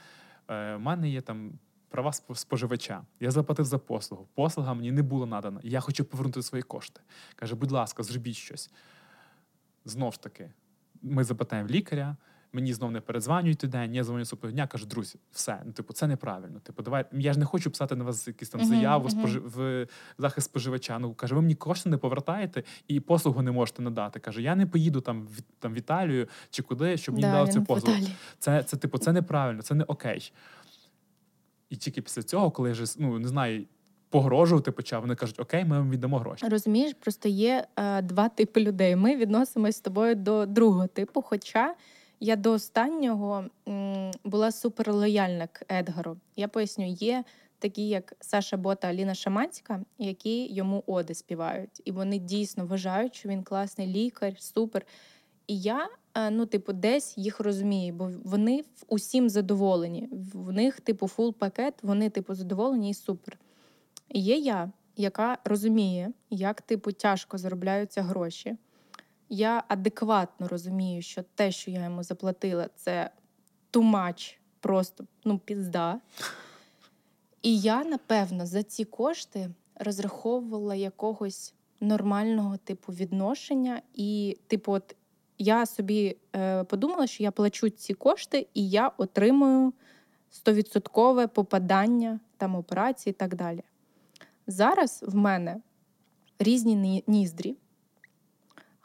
B: е, в мене є там права споживача. Я заплатив за послугу. Послуга мені не була надана. Я хочу повернути свої кошти. Каже, будь ласка, зробіть щось. Знов ж таки, ми запитаємо лікаря. Мені знов не передзванюють той день, я дзвоню супер дня, кажу, друзі, все, ну типу, це неправильно. Типу, давай, я ж не хочу писати на вас якісь там заяву
A: мгм.
B: спожи... в захист споживача. Ну каже, ви мені кошти не повертаєте і послугу не можете надати. Каже, я не поїду там в там в Італію чи куди, щоб мені
A: да,
B: дали цю послугу. Це, це, типу, це неправильно, це не окей. І тільки після цього, коли я вже ну, не знаю, погрожувати почав, вони кажуть, окей, ми вам віддамо гроші.
A: Розумієш, просто є е, два типи людей. Ми відносимось з тобою до другого типу. Хоча я до останнього була супер лояльна к Едгару. Я поясню, є такі, як Саша Бота, Аліна Шаманська, які йому оди співають. І вони дійсно вважають, що він класний лікар, супер. І я, е, ну, типу, десь їх розумію, бо вони усім задоволені. В них, типу, full пакет, вони, типу, задоволені і супер. І є я, яка розуміє, як типу тяжко заробляються гроші. Я адекватно розумію, що те, що я йому заплатила, це much, просто ну, пізда. І я, напевно, за ці кошти розраховувала якогось нормального типу відношення. І, типу, от я собі е, подумала, що я плачу ці кошти, і я отримую стовідсоткове попадання там операції і так далі. Зараз в мене різні ніздрі.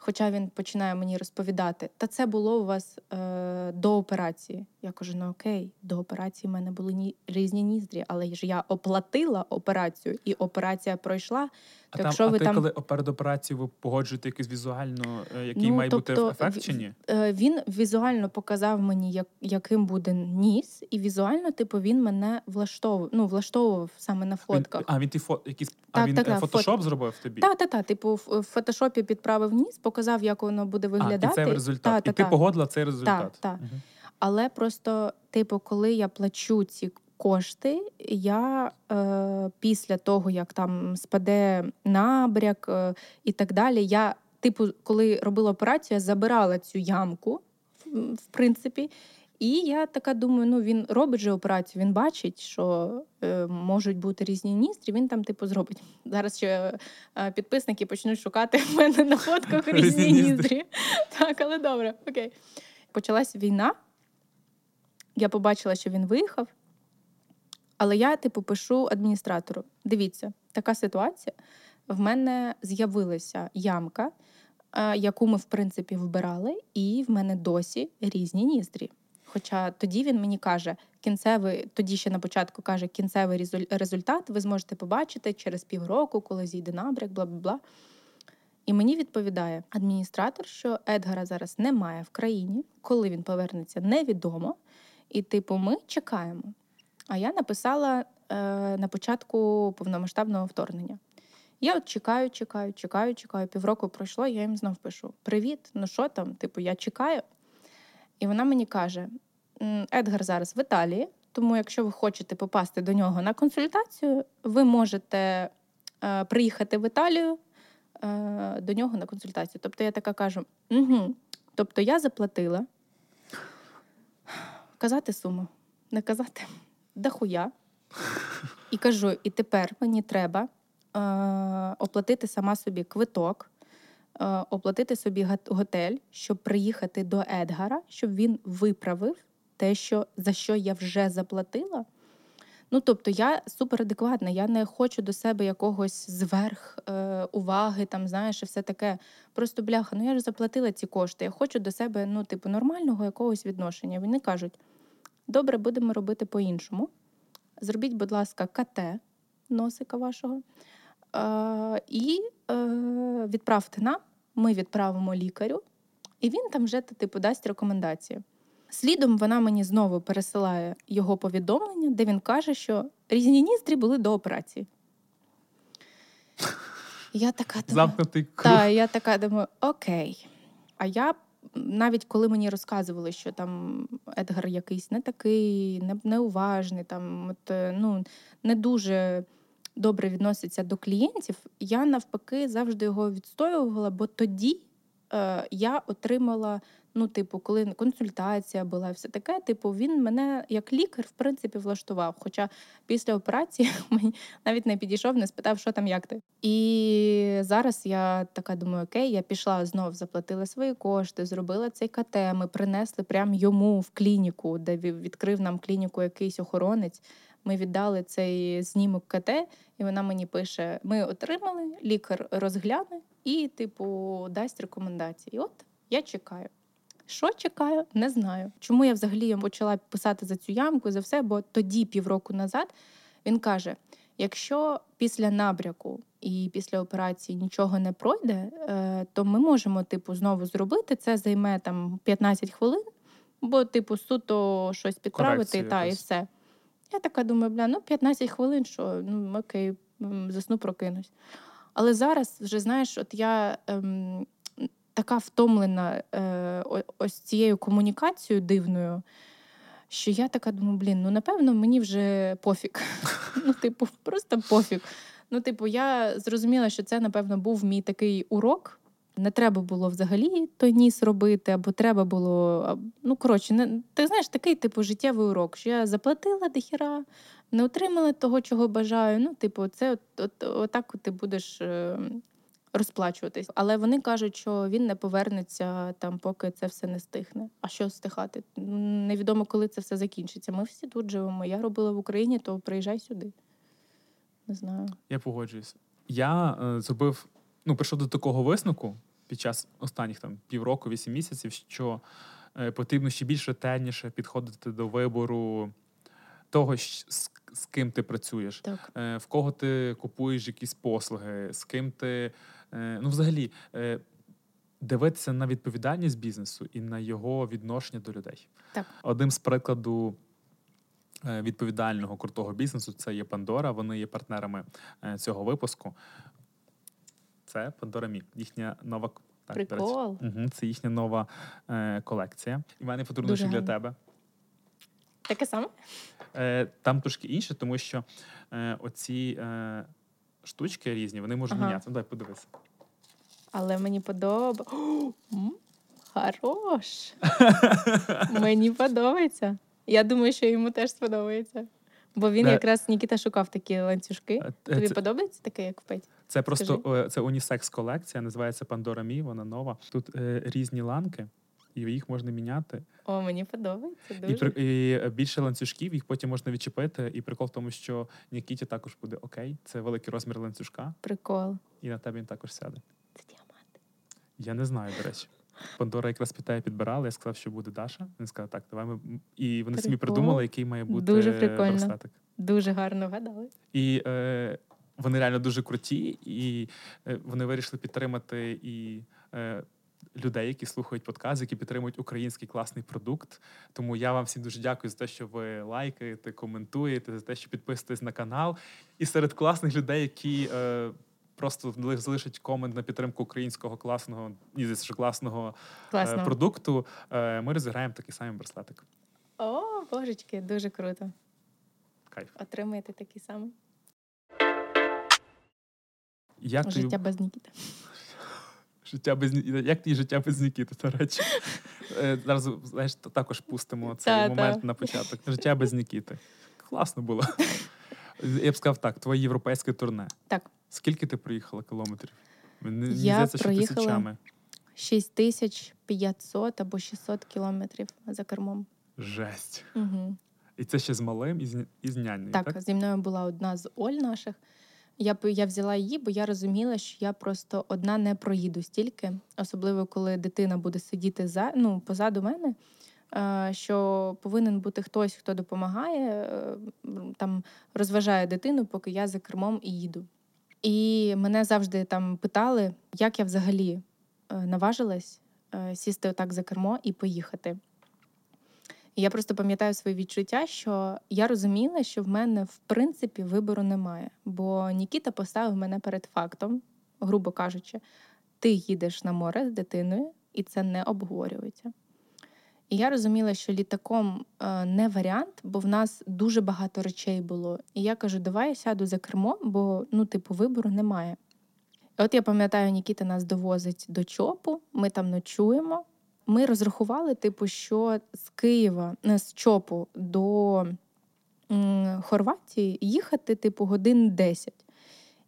A: Хоча він починає мені розповідати, та це було у вас е, до операції. Я кажу: ну окей, до операції в мене були ні, різні ніздрі, але ж я оплатила операцію, і операція пройшла.
B: А,
A: То
B: там, а
A: ви
B: ти,
A: там-
B: коли перед операцією ви погоджуєте якийсь візуально, е, який
A: Ну,
B: має бути
A: тобто,
B: ефект чи ні?
A: Е, він візуально показав мені, як, яким буде ніс, і візуально, типу, він мене влаштовував, ну, влаштовував саме на
B: Він,
A: фотках.
B: а він ті фо, якісь, а він
A: так,
B: е,
A: так,
B: фотошоп зробив тобі?
A: Так, так, так. Типу, в фотошопі підправив ніс, показав, як воно буде
B: а,
A: виглядати.
B: і це результат.
A: Та,
B: і
A: та,
B: ти
A: та.
B: погодила цей результат.
A: та.
B: Мгм.
A: Але просто, типу, коли я плачу ці кошти, я е, після того, як там спаде набряк е, і так далі, я, типу, коли робила операцію, я забирала цю ямку, в- принципі. І я така думаю, ну він робить же операцію, він бачить, що е, можуть бути різні ніздрі, він там, типу, зробить. Зараз ще е, підписники почнуть шукати в мене на фотках різні
B: ніздрі.
A: Так, але добре, окей. Почалась війна. Я побачила, що він виїхав. Але я, типу, пишу адміністратору: дивіться, така ситуація. В мене з'явилася ямка, е, яку ми, в принципі, вбирали, і в мене досі різні ніздрі. Хоча тоді він мені каже, кінцевий, тоді ще на початку каже, кінцевий результат ви зможете побачити через півроку, коли зійде набряк, бла бла бла. І мені відповідає адміністратор, що Едгара зараз немає в країні, коли він повернеться, невідомо. І, типу, ми чекаємо. А я написала е, на початку повномасштабного вторгнення. Я от чекаю, чекаю, чекаю, чекаю. Півроку пройшло, я їм знов пишу: Привіт, ну що там? Типу, я чекаю. І вона мені каже: Едгар зараз в Італії, тому якщо ви хочете попасти до нього на консультацію, ви можете е, приїхати в Італію е, до нього на консультацію. Тобто я така кажу: угу. Тобто я заплатила. Казати суму, не казати дохуя. І кажу: і тепер мені треба е, оплатити сама собі квиток, е, оплатити собі готель, щоб приїхати до Едгара, щоб він виправив те, що, за що я вже заплатила. Ну, тобто, я суперадекватна, я не хочу до себе якогось зверх е, уваги, там, знаєш, і все таке. Просто бляха, ну я ж заплатила ці кошти. Я хочу до себе, ну, типу, нормального якогось відношення. Вони кажуть: добре, будемо робити по-іншому. Зробіть, будь ласка, КТ носика вашого. Е, і е, відправте нам, ми відправимо лікарю, і він там вже типу дасть рекомендації. Слідом вона мені знову пересилає його повідомлення, де він каже, що різні ніздрі були до операції. Я така думаю,
B: Замкнутий круг.
A: та, я така думаю, окей. А я навіть коли мені розказували, що там Едгар якийсь не такий, не, неуважний, там от, е, ну, не дуже добре відноситься до клієнтів, я навпаки завжди його відстоювала, бо тоді е, я отримала. Ну, типу, коли консультація була, все таке, типу, він мене як лікар, в принципі, влаштував. Хоча після операції мені навіть не підійшов, не спитав, що там, як ти. І зараз я така думаю, окей, я пішла знов, заплатила свої кошти, зробила цей КТ. Ми принесли прямо йому в клініку, де ві- відкрив нам клініку якийсь охоронець. Ми віддали цей знімок КТ, і вона мені пише: ми отримали, лікар розгляне і, типу, дасть рекомендації. І от я чекаю. Що чекаю, не знаю. Чому я взагалі почала писати за цю ямку, за все, бо тоді, півроку назад, він каже: якщо після набряку і після операції нічого не пройде, е, то ми можемо, типу, знову зробити. Це займе там 15 хвилин, бо, типу, суто щось підправити, та і все. Я така думаю, бля, ну 15 хвилин, що ну окей, засну, прокинусь. Але зараз вже знаєш, от я ем, така втомлена е, ось цією комунікацією дивною, що я така думаю, блін, ну напевно, мені вже пофіг. Ну, типу, просто пофіг. Ну, типу, я зрозуміла, що це, напевно, був мій такий урок. Не треба було взагалі той ніс робити, або треба було. Ну, коротше, не, ти знаєш, такий типу життєвий урок, що я заплатила дохіра, не отримала того, чого бажаю. Ну, типу, це от, от, отак ти будеш е, розплачуватись. Але вони кажуть, що він не повернеться там, поки це все не стихне. А що стихати? Невідомо, коли це все закінчиться. Ми всі тут живемо. Я робила в Україні, то приїжджай сюди. Не знаю.
B: Я погоджуюсь. Я е, зробив, ну, прийшов до такого висновку під час останніх там півроку, вісім місяців, що е, потрібно ще більш ретельніше підходити до вибору того, з, з ким ти працюєш,
A: Так.
B: е, в кого ти купуєш якісь послуги, з ким ти. Е, ну, взагалі, е, дивитися на відповідальність бізнесу і на його відношення до людей.
A: Так.
B: Одним з прикладу відповідального крутого бізнесу це є Пандора. Вони є партнерами цього випуску. Це Пандора Мік, їхня нова так.
A: Прикол.
B: Мгм, це їхня нова е, колекція. І мене подарунок для тебе.
A: Таке саме?
B: Е, там трошки інше, тому що е, оці е, штучки різні, вони можуть
A: Ага.
B: мінятися. Ну, дай подивись.
A: Але мені подобається. Хорош. мені подобається. Я думаю, що йому теж сподобається. Бо він
B: Да.
A: якраз Нікіта шукав такі ланцюжки.
B: Е,
A: Тобі
B: це-
A: подобається таке, як Петі?
B: Це просто е, це унісекс колекція, називається Pandora Me, вона нова. Тут е, різні ланки, і їх можна міняти.
A: О, мені подобається
B: І,
A: дуже.
B: при, і е, більше ланцюжків, їх потім можна відчепити. І прикол в тому, що Нікіті також буде окей. Це великий розмір ланцюжка,
A: Прикол.
B: і на тебе він також сяде.
A: Це діамант.
B: Я не знаю, до речі. Пандора якраз питає, підбирала. Я сказав, що буде Даша. Він сказав, так, давай ми. І вони самі
A: Прикол.
B: придумали, який має бути
A: Дуже прикольно.
B: браслетик.
A: Дуже гарно вгадали.
B: І е, вони реально дуже круті, і е, вони вирішили підтримати і. Е, Людей, які слухають подкаст, які підтримують український класний продукт. Тому я вам всім дуже дякую за те, що ви лайкаєте, коментуєте, за те, що підписуєтесь на канал. І серед класних людей, які е, просто залишать комент на підтримку українського класного, ні, здається, класного е, продукту, е, ми розіграємо такий самий браслетик.
A: О, божечки, дуже круто.
B: Кайф.
A: Отримаєте такий самий.
B: Як тобі
A: Життя без Нікіти.
B: Життя без як твій життя без Нікіти, до речі. Е, Зараз знаєш, також пустимо цей
A: Та,
B: момент
A: та.
B: на початок. Життя без Нікіти. Класно було. Я б сказав так: твоє європейське турне.
A: Так.
B: Скільки ти проїхала кілометрів? Мені здається, що
A: проїхала
B: тисячами.
A: 6500 або 600 кілометрів за кермом.
B: Жесть.
A: Угу.
B: І це ще з малим і з, і з нянею,
A: Так,
B: так?
A: зі мною була одна з Оль наших. Я б- я взяла її, бо я розуміла, що я просто одна не проїду стільки, особливо коли дитина буде сидіти за ну позаду мене. е, Що повинен бути хтось, хто допомагає, е, там розважає дитину, поки я за кермом і їду. І мене завжди там питали, як я взагалі е, наважилась сісти отак за кермо і поїхати. І я просто пам'ятаю свої відчуття, що я розуміла, що в мене в принципі вибору немає. Бо Нікіта поставив мене перед фактом, грубо кажучи, ти їдеш на море з дитиною, і це не обговорюється. І я розуміла, що літаком е, не варіант, бо в нас дуже багато речей було. І я кажу, давай я сяду за кермо, бо ну, типу, вибору немає. От я пам'ятаю, Нікіта нас довозить до ЧОПу, ми там ночуємо. Ми розрахували, типу, що з Києва, з ЧОПу до Хорватії їхати, типу, годин 10.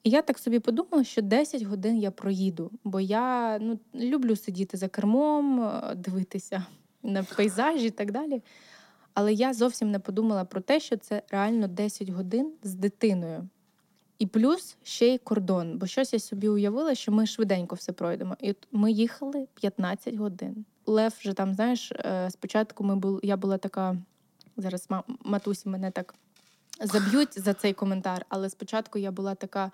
A: І я так собі подумала, що 10 годин я проїду, бо я ну, люблю сидіти за кермом, е, дивитися на пейзажі і так далі. Але я зовсім не подумала про те, що це реально 10 годин з дитиною. І плюс ще й кордон, бо щось я собі уявила, що ми швиденько все пройдемо. І от ми їхали 15 годин. Лев вже там, знаєш, е, спочатку ми бул, я була така. Зараз ма- матусі мене так заб'ють за цей коментар, але спочатку я була така: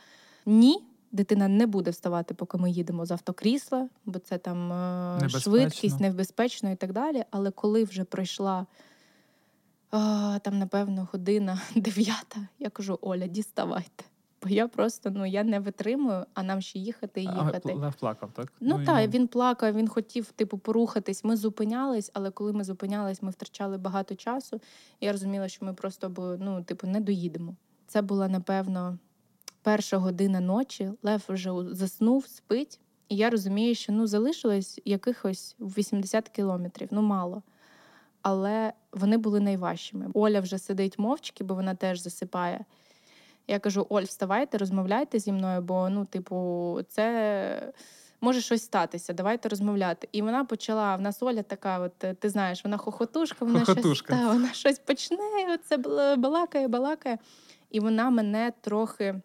A: ні, дитина не буде вставати, поки ми їдемо з автокрісла, бо це там е,
B: Небезпечно.
A: швидкість, небезпечно і так далі. Але коли вже пройшла а, там, напевно, година дев'ята, я кажу: Оля, діставайте. Бо я просто ну я не витримую, а нам ще їхати і їхати.
B: Лев плакав, так?
A: Ну
B: і
A: так, він плакав, він хотів типу порухатись. Ми зупинялись, але коли ми зупинялись, ми втрачали багато часу. Я розуміла, що ми просто бо, ну, типу, не доїдемо. Це була напевно перша година ночі. Лев вже заснув, спить, і я розумію, що ну залишилось якихось 80 кілометрів. Ну мало. Але вони були найважчими. Оля вже сидить мовчки, бо вона теж засипає. Я кажу: Оль, вставайте, розмовляйте зі мною, бо ну, типу, це може щось статися. Давайте розмовляти. І вона почала. В нас Оля така, от е, ти знаєш, вона хохотушка, вона
B: Хохотушка.
A: щось та, вона щось почне. і Оце балакає, балакає. І вона мене трохи.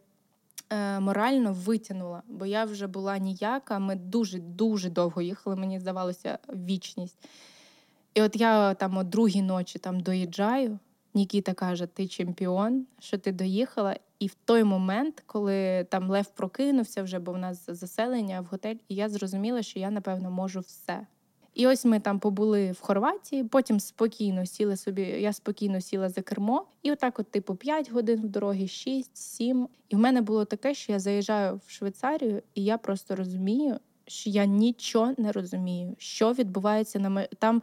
A: е, Морально витягнула, бо я вже була ніяка. Ми дуже дуже довго їхали. Мені здавалося вічність. І от я там о другій ночі там доїжджаю. Нікіта каже: Ти чемпіон, що ти доїхала. І в той момент, коли там Лев прокинувся вже, бо в нас заселення в готель, і я зрозуміла, що я напевно можу все. І ось ми там побули в Хорватії, потім спокійно сіли собі. Я спокійно сіла за кермо, і отак, от, типу, 5 годин в дорогі, 6, 7. І в мене було таке, що я заїжджаю в Швейцарію, і я просто розумію, що я нічого не розумію, що відбувається на там.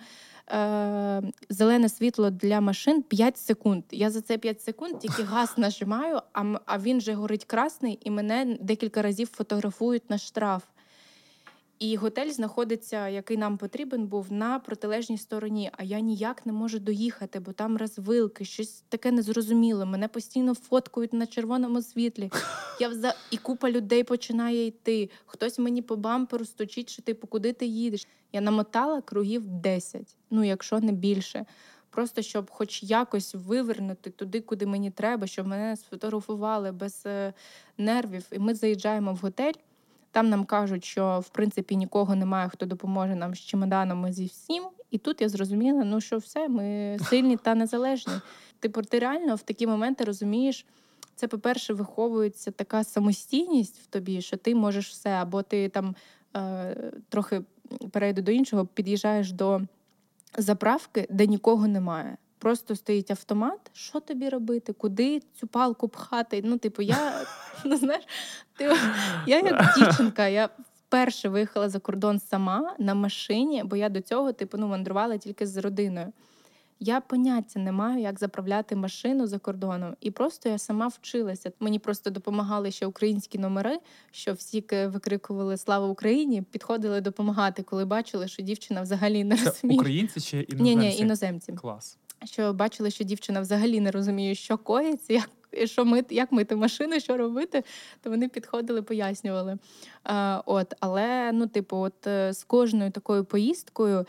A: Е, зелене світло для машин 5 секунд. Я за це 5 секунд тільки газ нажимаю, а, а він же горить красний, і мене декілька разів фотографують на штраф. І готель знаходиться, який нам потрібен був, на протилежній стороні. А я ніяк не можу доїхати, бо там розвилки, щось таке незрозуміле. Мене постійно фоткають на червоному світлі. Я вза... І купа людей починає йти. Хтось мені по бамперу стучить, що типу, куди ти їдеш. Я намотала кругів 10, ну якщо не більше. Просто щоб хоч якось вивернути туди, куди мені треба, щоб мене сфотографували без е, нервів. І ми заїжджаємо в готель. Там нам кажуть, що в принципі нікого немає, хто допоможе нам з чемоданами зі всім. І тут я зрозуміла, ну що все, ми сильні та незалежні. Типу, ти реально в такі моменти розумієш. Це, по-перше, виховується така самостійність в тобі, що ти можеш все, або ти там е, трохи перейду до іншого, під'їжджаєш до заправки, де нікого немає. Просто стоїть автомат. Що тобі робити? Куди цю палку пхати? Ну, типу, я ну знаєш, ти, я як дівчинка, я вперше виїхала за кордон сама на машині, бо я до цього типу ну мандрувала тільки з родиною. Я поняття не маю, як заправляти машину за кордоном, і просто я сама вчилася. Мені просто допомагали ще українські номери, що всі викрикували Слава Україні, підходили допомагати, коли бачили, що дівчина взагалі не
B: Це
A: розуміє.
B: українці чи
A: Ні,
B: іноземці?
A: ні, іноземці.
B: Клас.
A: Що бачили, що дівчина взагалі не розуміє, що коїться, як, що мити, як мити машину, що робити, то вони підходили, пояснювали. А, от, але, ну, типу, от е, з кожною такою поїздкою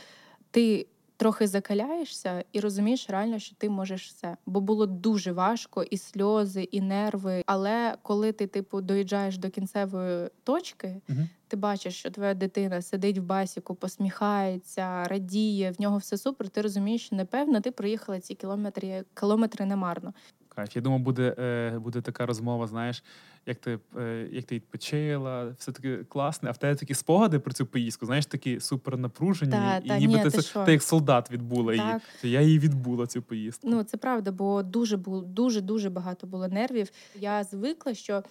A: ти трохи закаляєшся і розумієш реально, що ти можеш все. Бо було дуже важко, і сльози, і нерви. Але коли ти, типу, доїжджаєш до кінцевої точки,
B: угу.
A: ти бачиш, що твоя дитина сидить в басіку, посміхається, радіє, в нього все супер. Ти розумієш, що напевно ти проїхала ці кілометри, кілометри немарно.
B: Кайф. Я думаю, буде, е, буде така розмова, знаєш, як ти, е, як ти відпочила, все таки класне, а в тебе такі спогади про цю поїздку, знаєш, такі супер напружені,
A: Та,
B: і
A: та,
B: ніби
A: ні,
B: ти,
A: ти
B: ти як солдат відбула її.
A: Так.
B: То я її відбула, цю поїздку.
A: Ну це правда, бо дуже було дуже дуже багато було нервів. Я звикла, що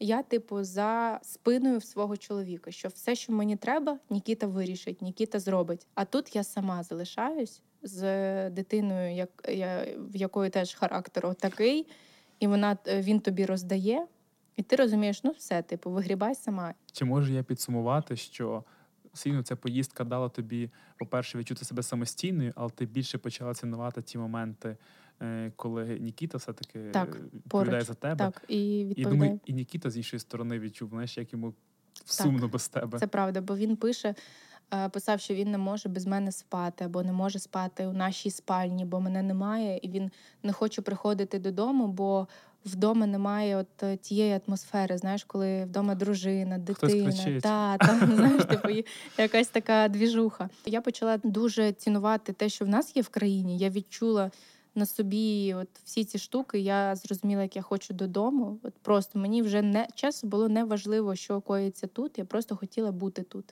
A: я, типу, за спиною свого чоловіка, що все, що мені треба, Нікіта вирішить, Нікіта зробить. А тут я сама залишаюсь з дитиною, як я в якої теж характер такий, і вона е, він тобі роздає. І ти розумієш, ну все, типу, вигрібай сама.
B: Чи можу я підсумувати, що сильно ця поїздка дала тобі, по-перше, відчути себе самостійною, але ти більше почала цінувати ті моменти, е, коли Нікіта все-таки
A: Так,
B: е, відповідає
A: поруч.
B: за тебе.
A: Так, і
B: І думаю, і Нікіта з іншої сторони відчув, знаєш, як йому сумно без тебе.
A: Це правда, бо він пише, писав, що він не може без мене спати, або не може спати у нашій спальні, бо мене немає, і він не хоче приходити додому, бо вдома немає от е, тієї атмосфери. Знаєш, коли вдома дружина, дитина, та, та знаєш, типу якась така двіжуха. Я почала дуже цінувати те, що в нас є в країні. Я відчула. На собі, от всі ці штуки, я зрозуміла, як я хочу додому. От просто мені вже не часу було не важливо, що коїться тут. Я просто хотіла бути тут.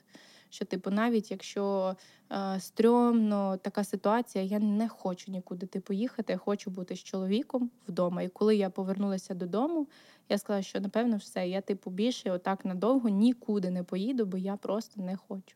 A: Що, типу, навіть якщо е, стрьомно така ситуація, я не хочу нікуди типу, їхати, я хочу бути з чоловіком вдома. І коли я повернулася додому, я сказала, що напевно все, я типу більше отак надовго нікуди не поїду, бо я просто не хочу.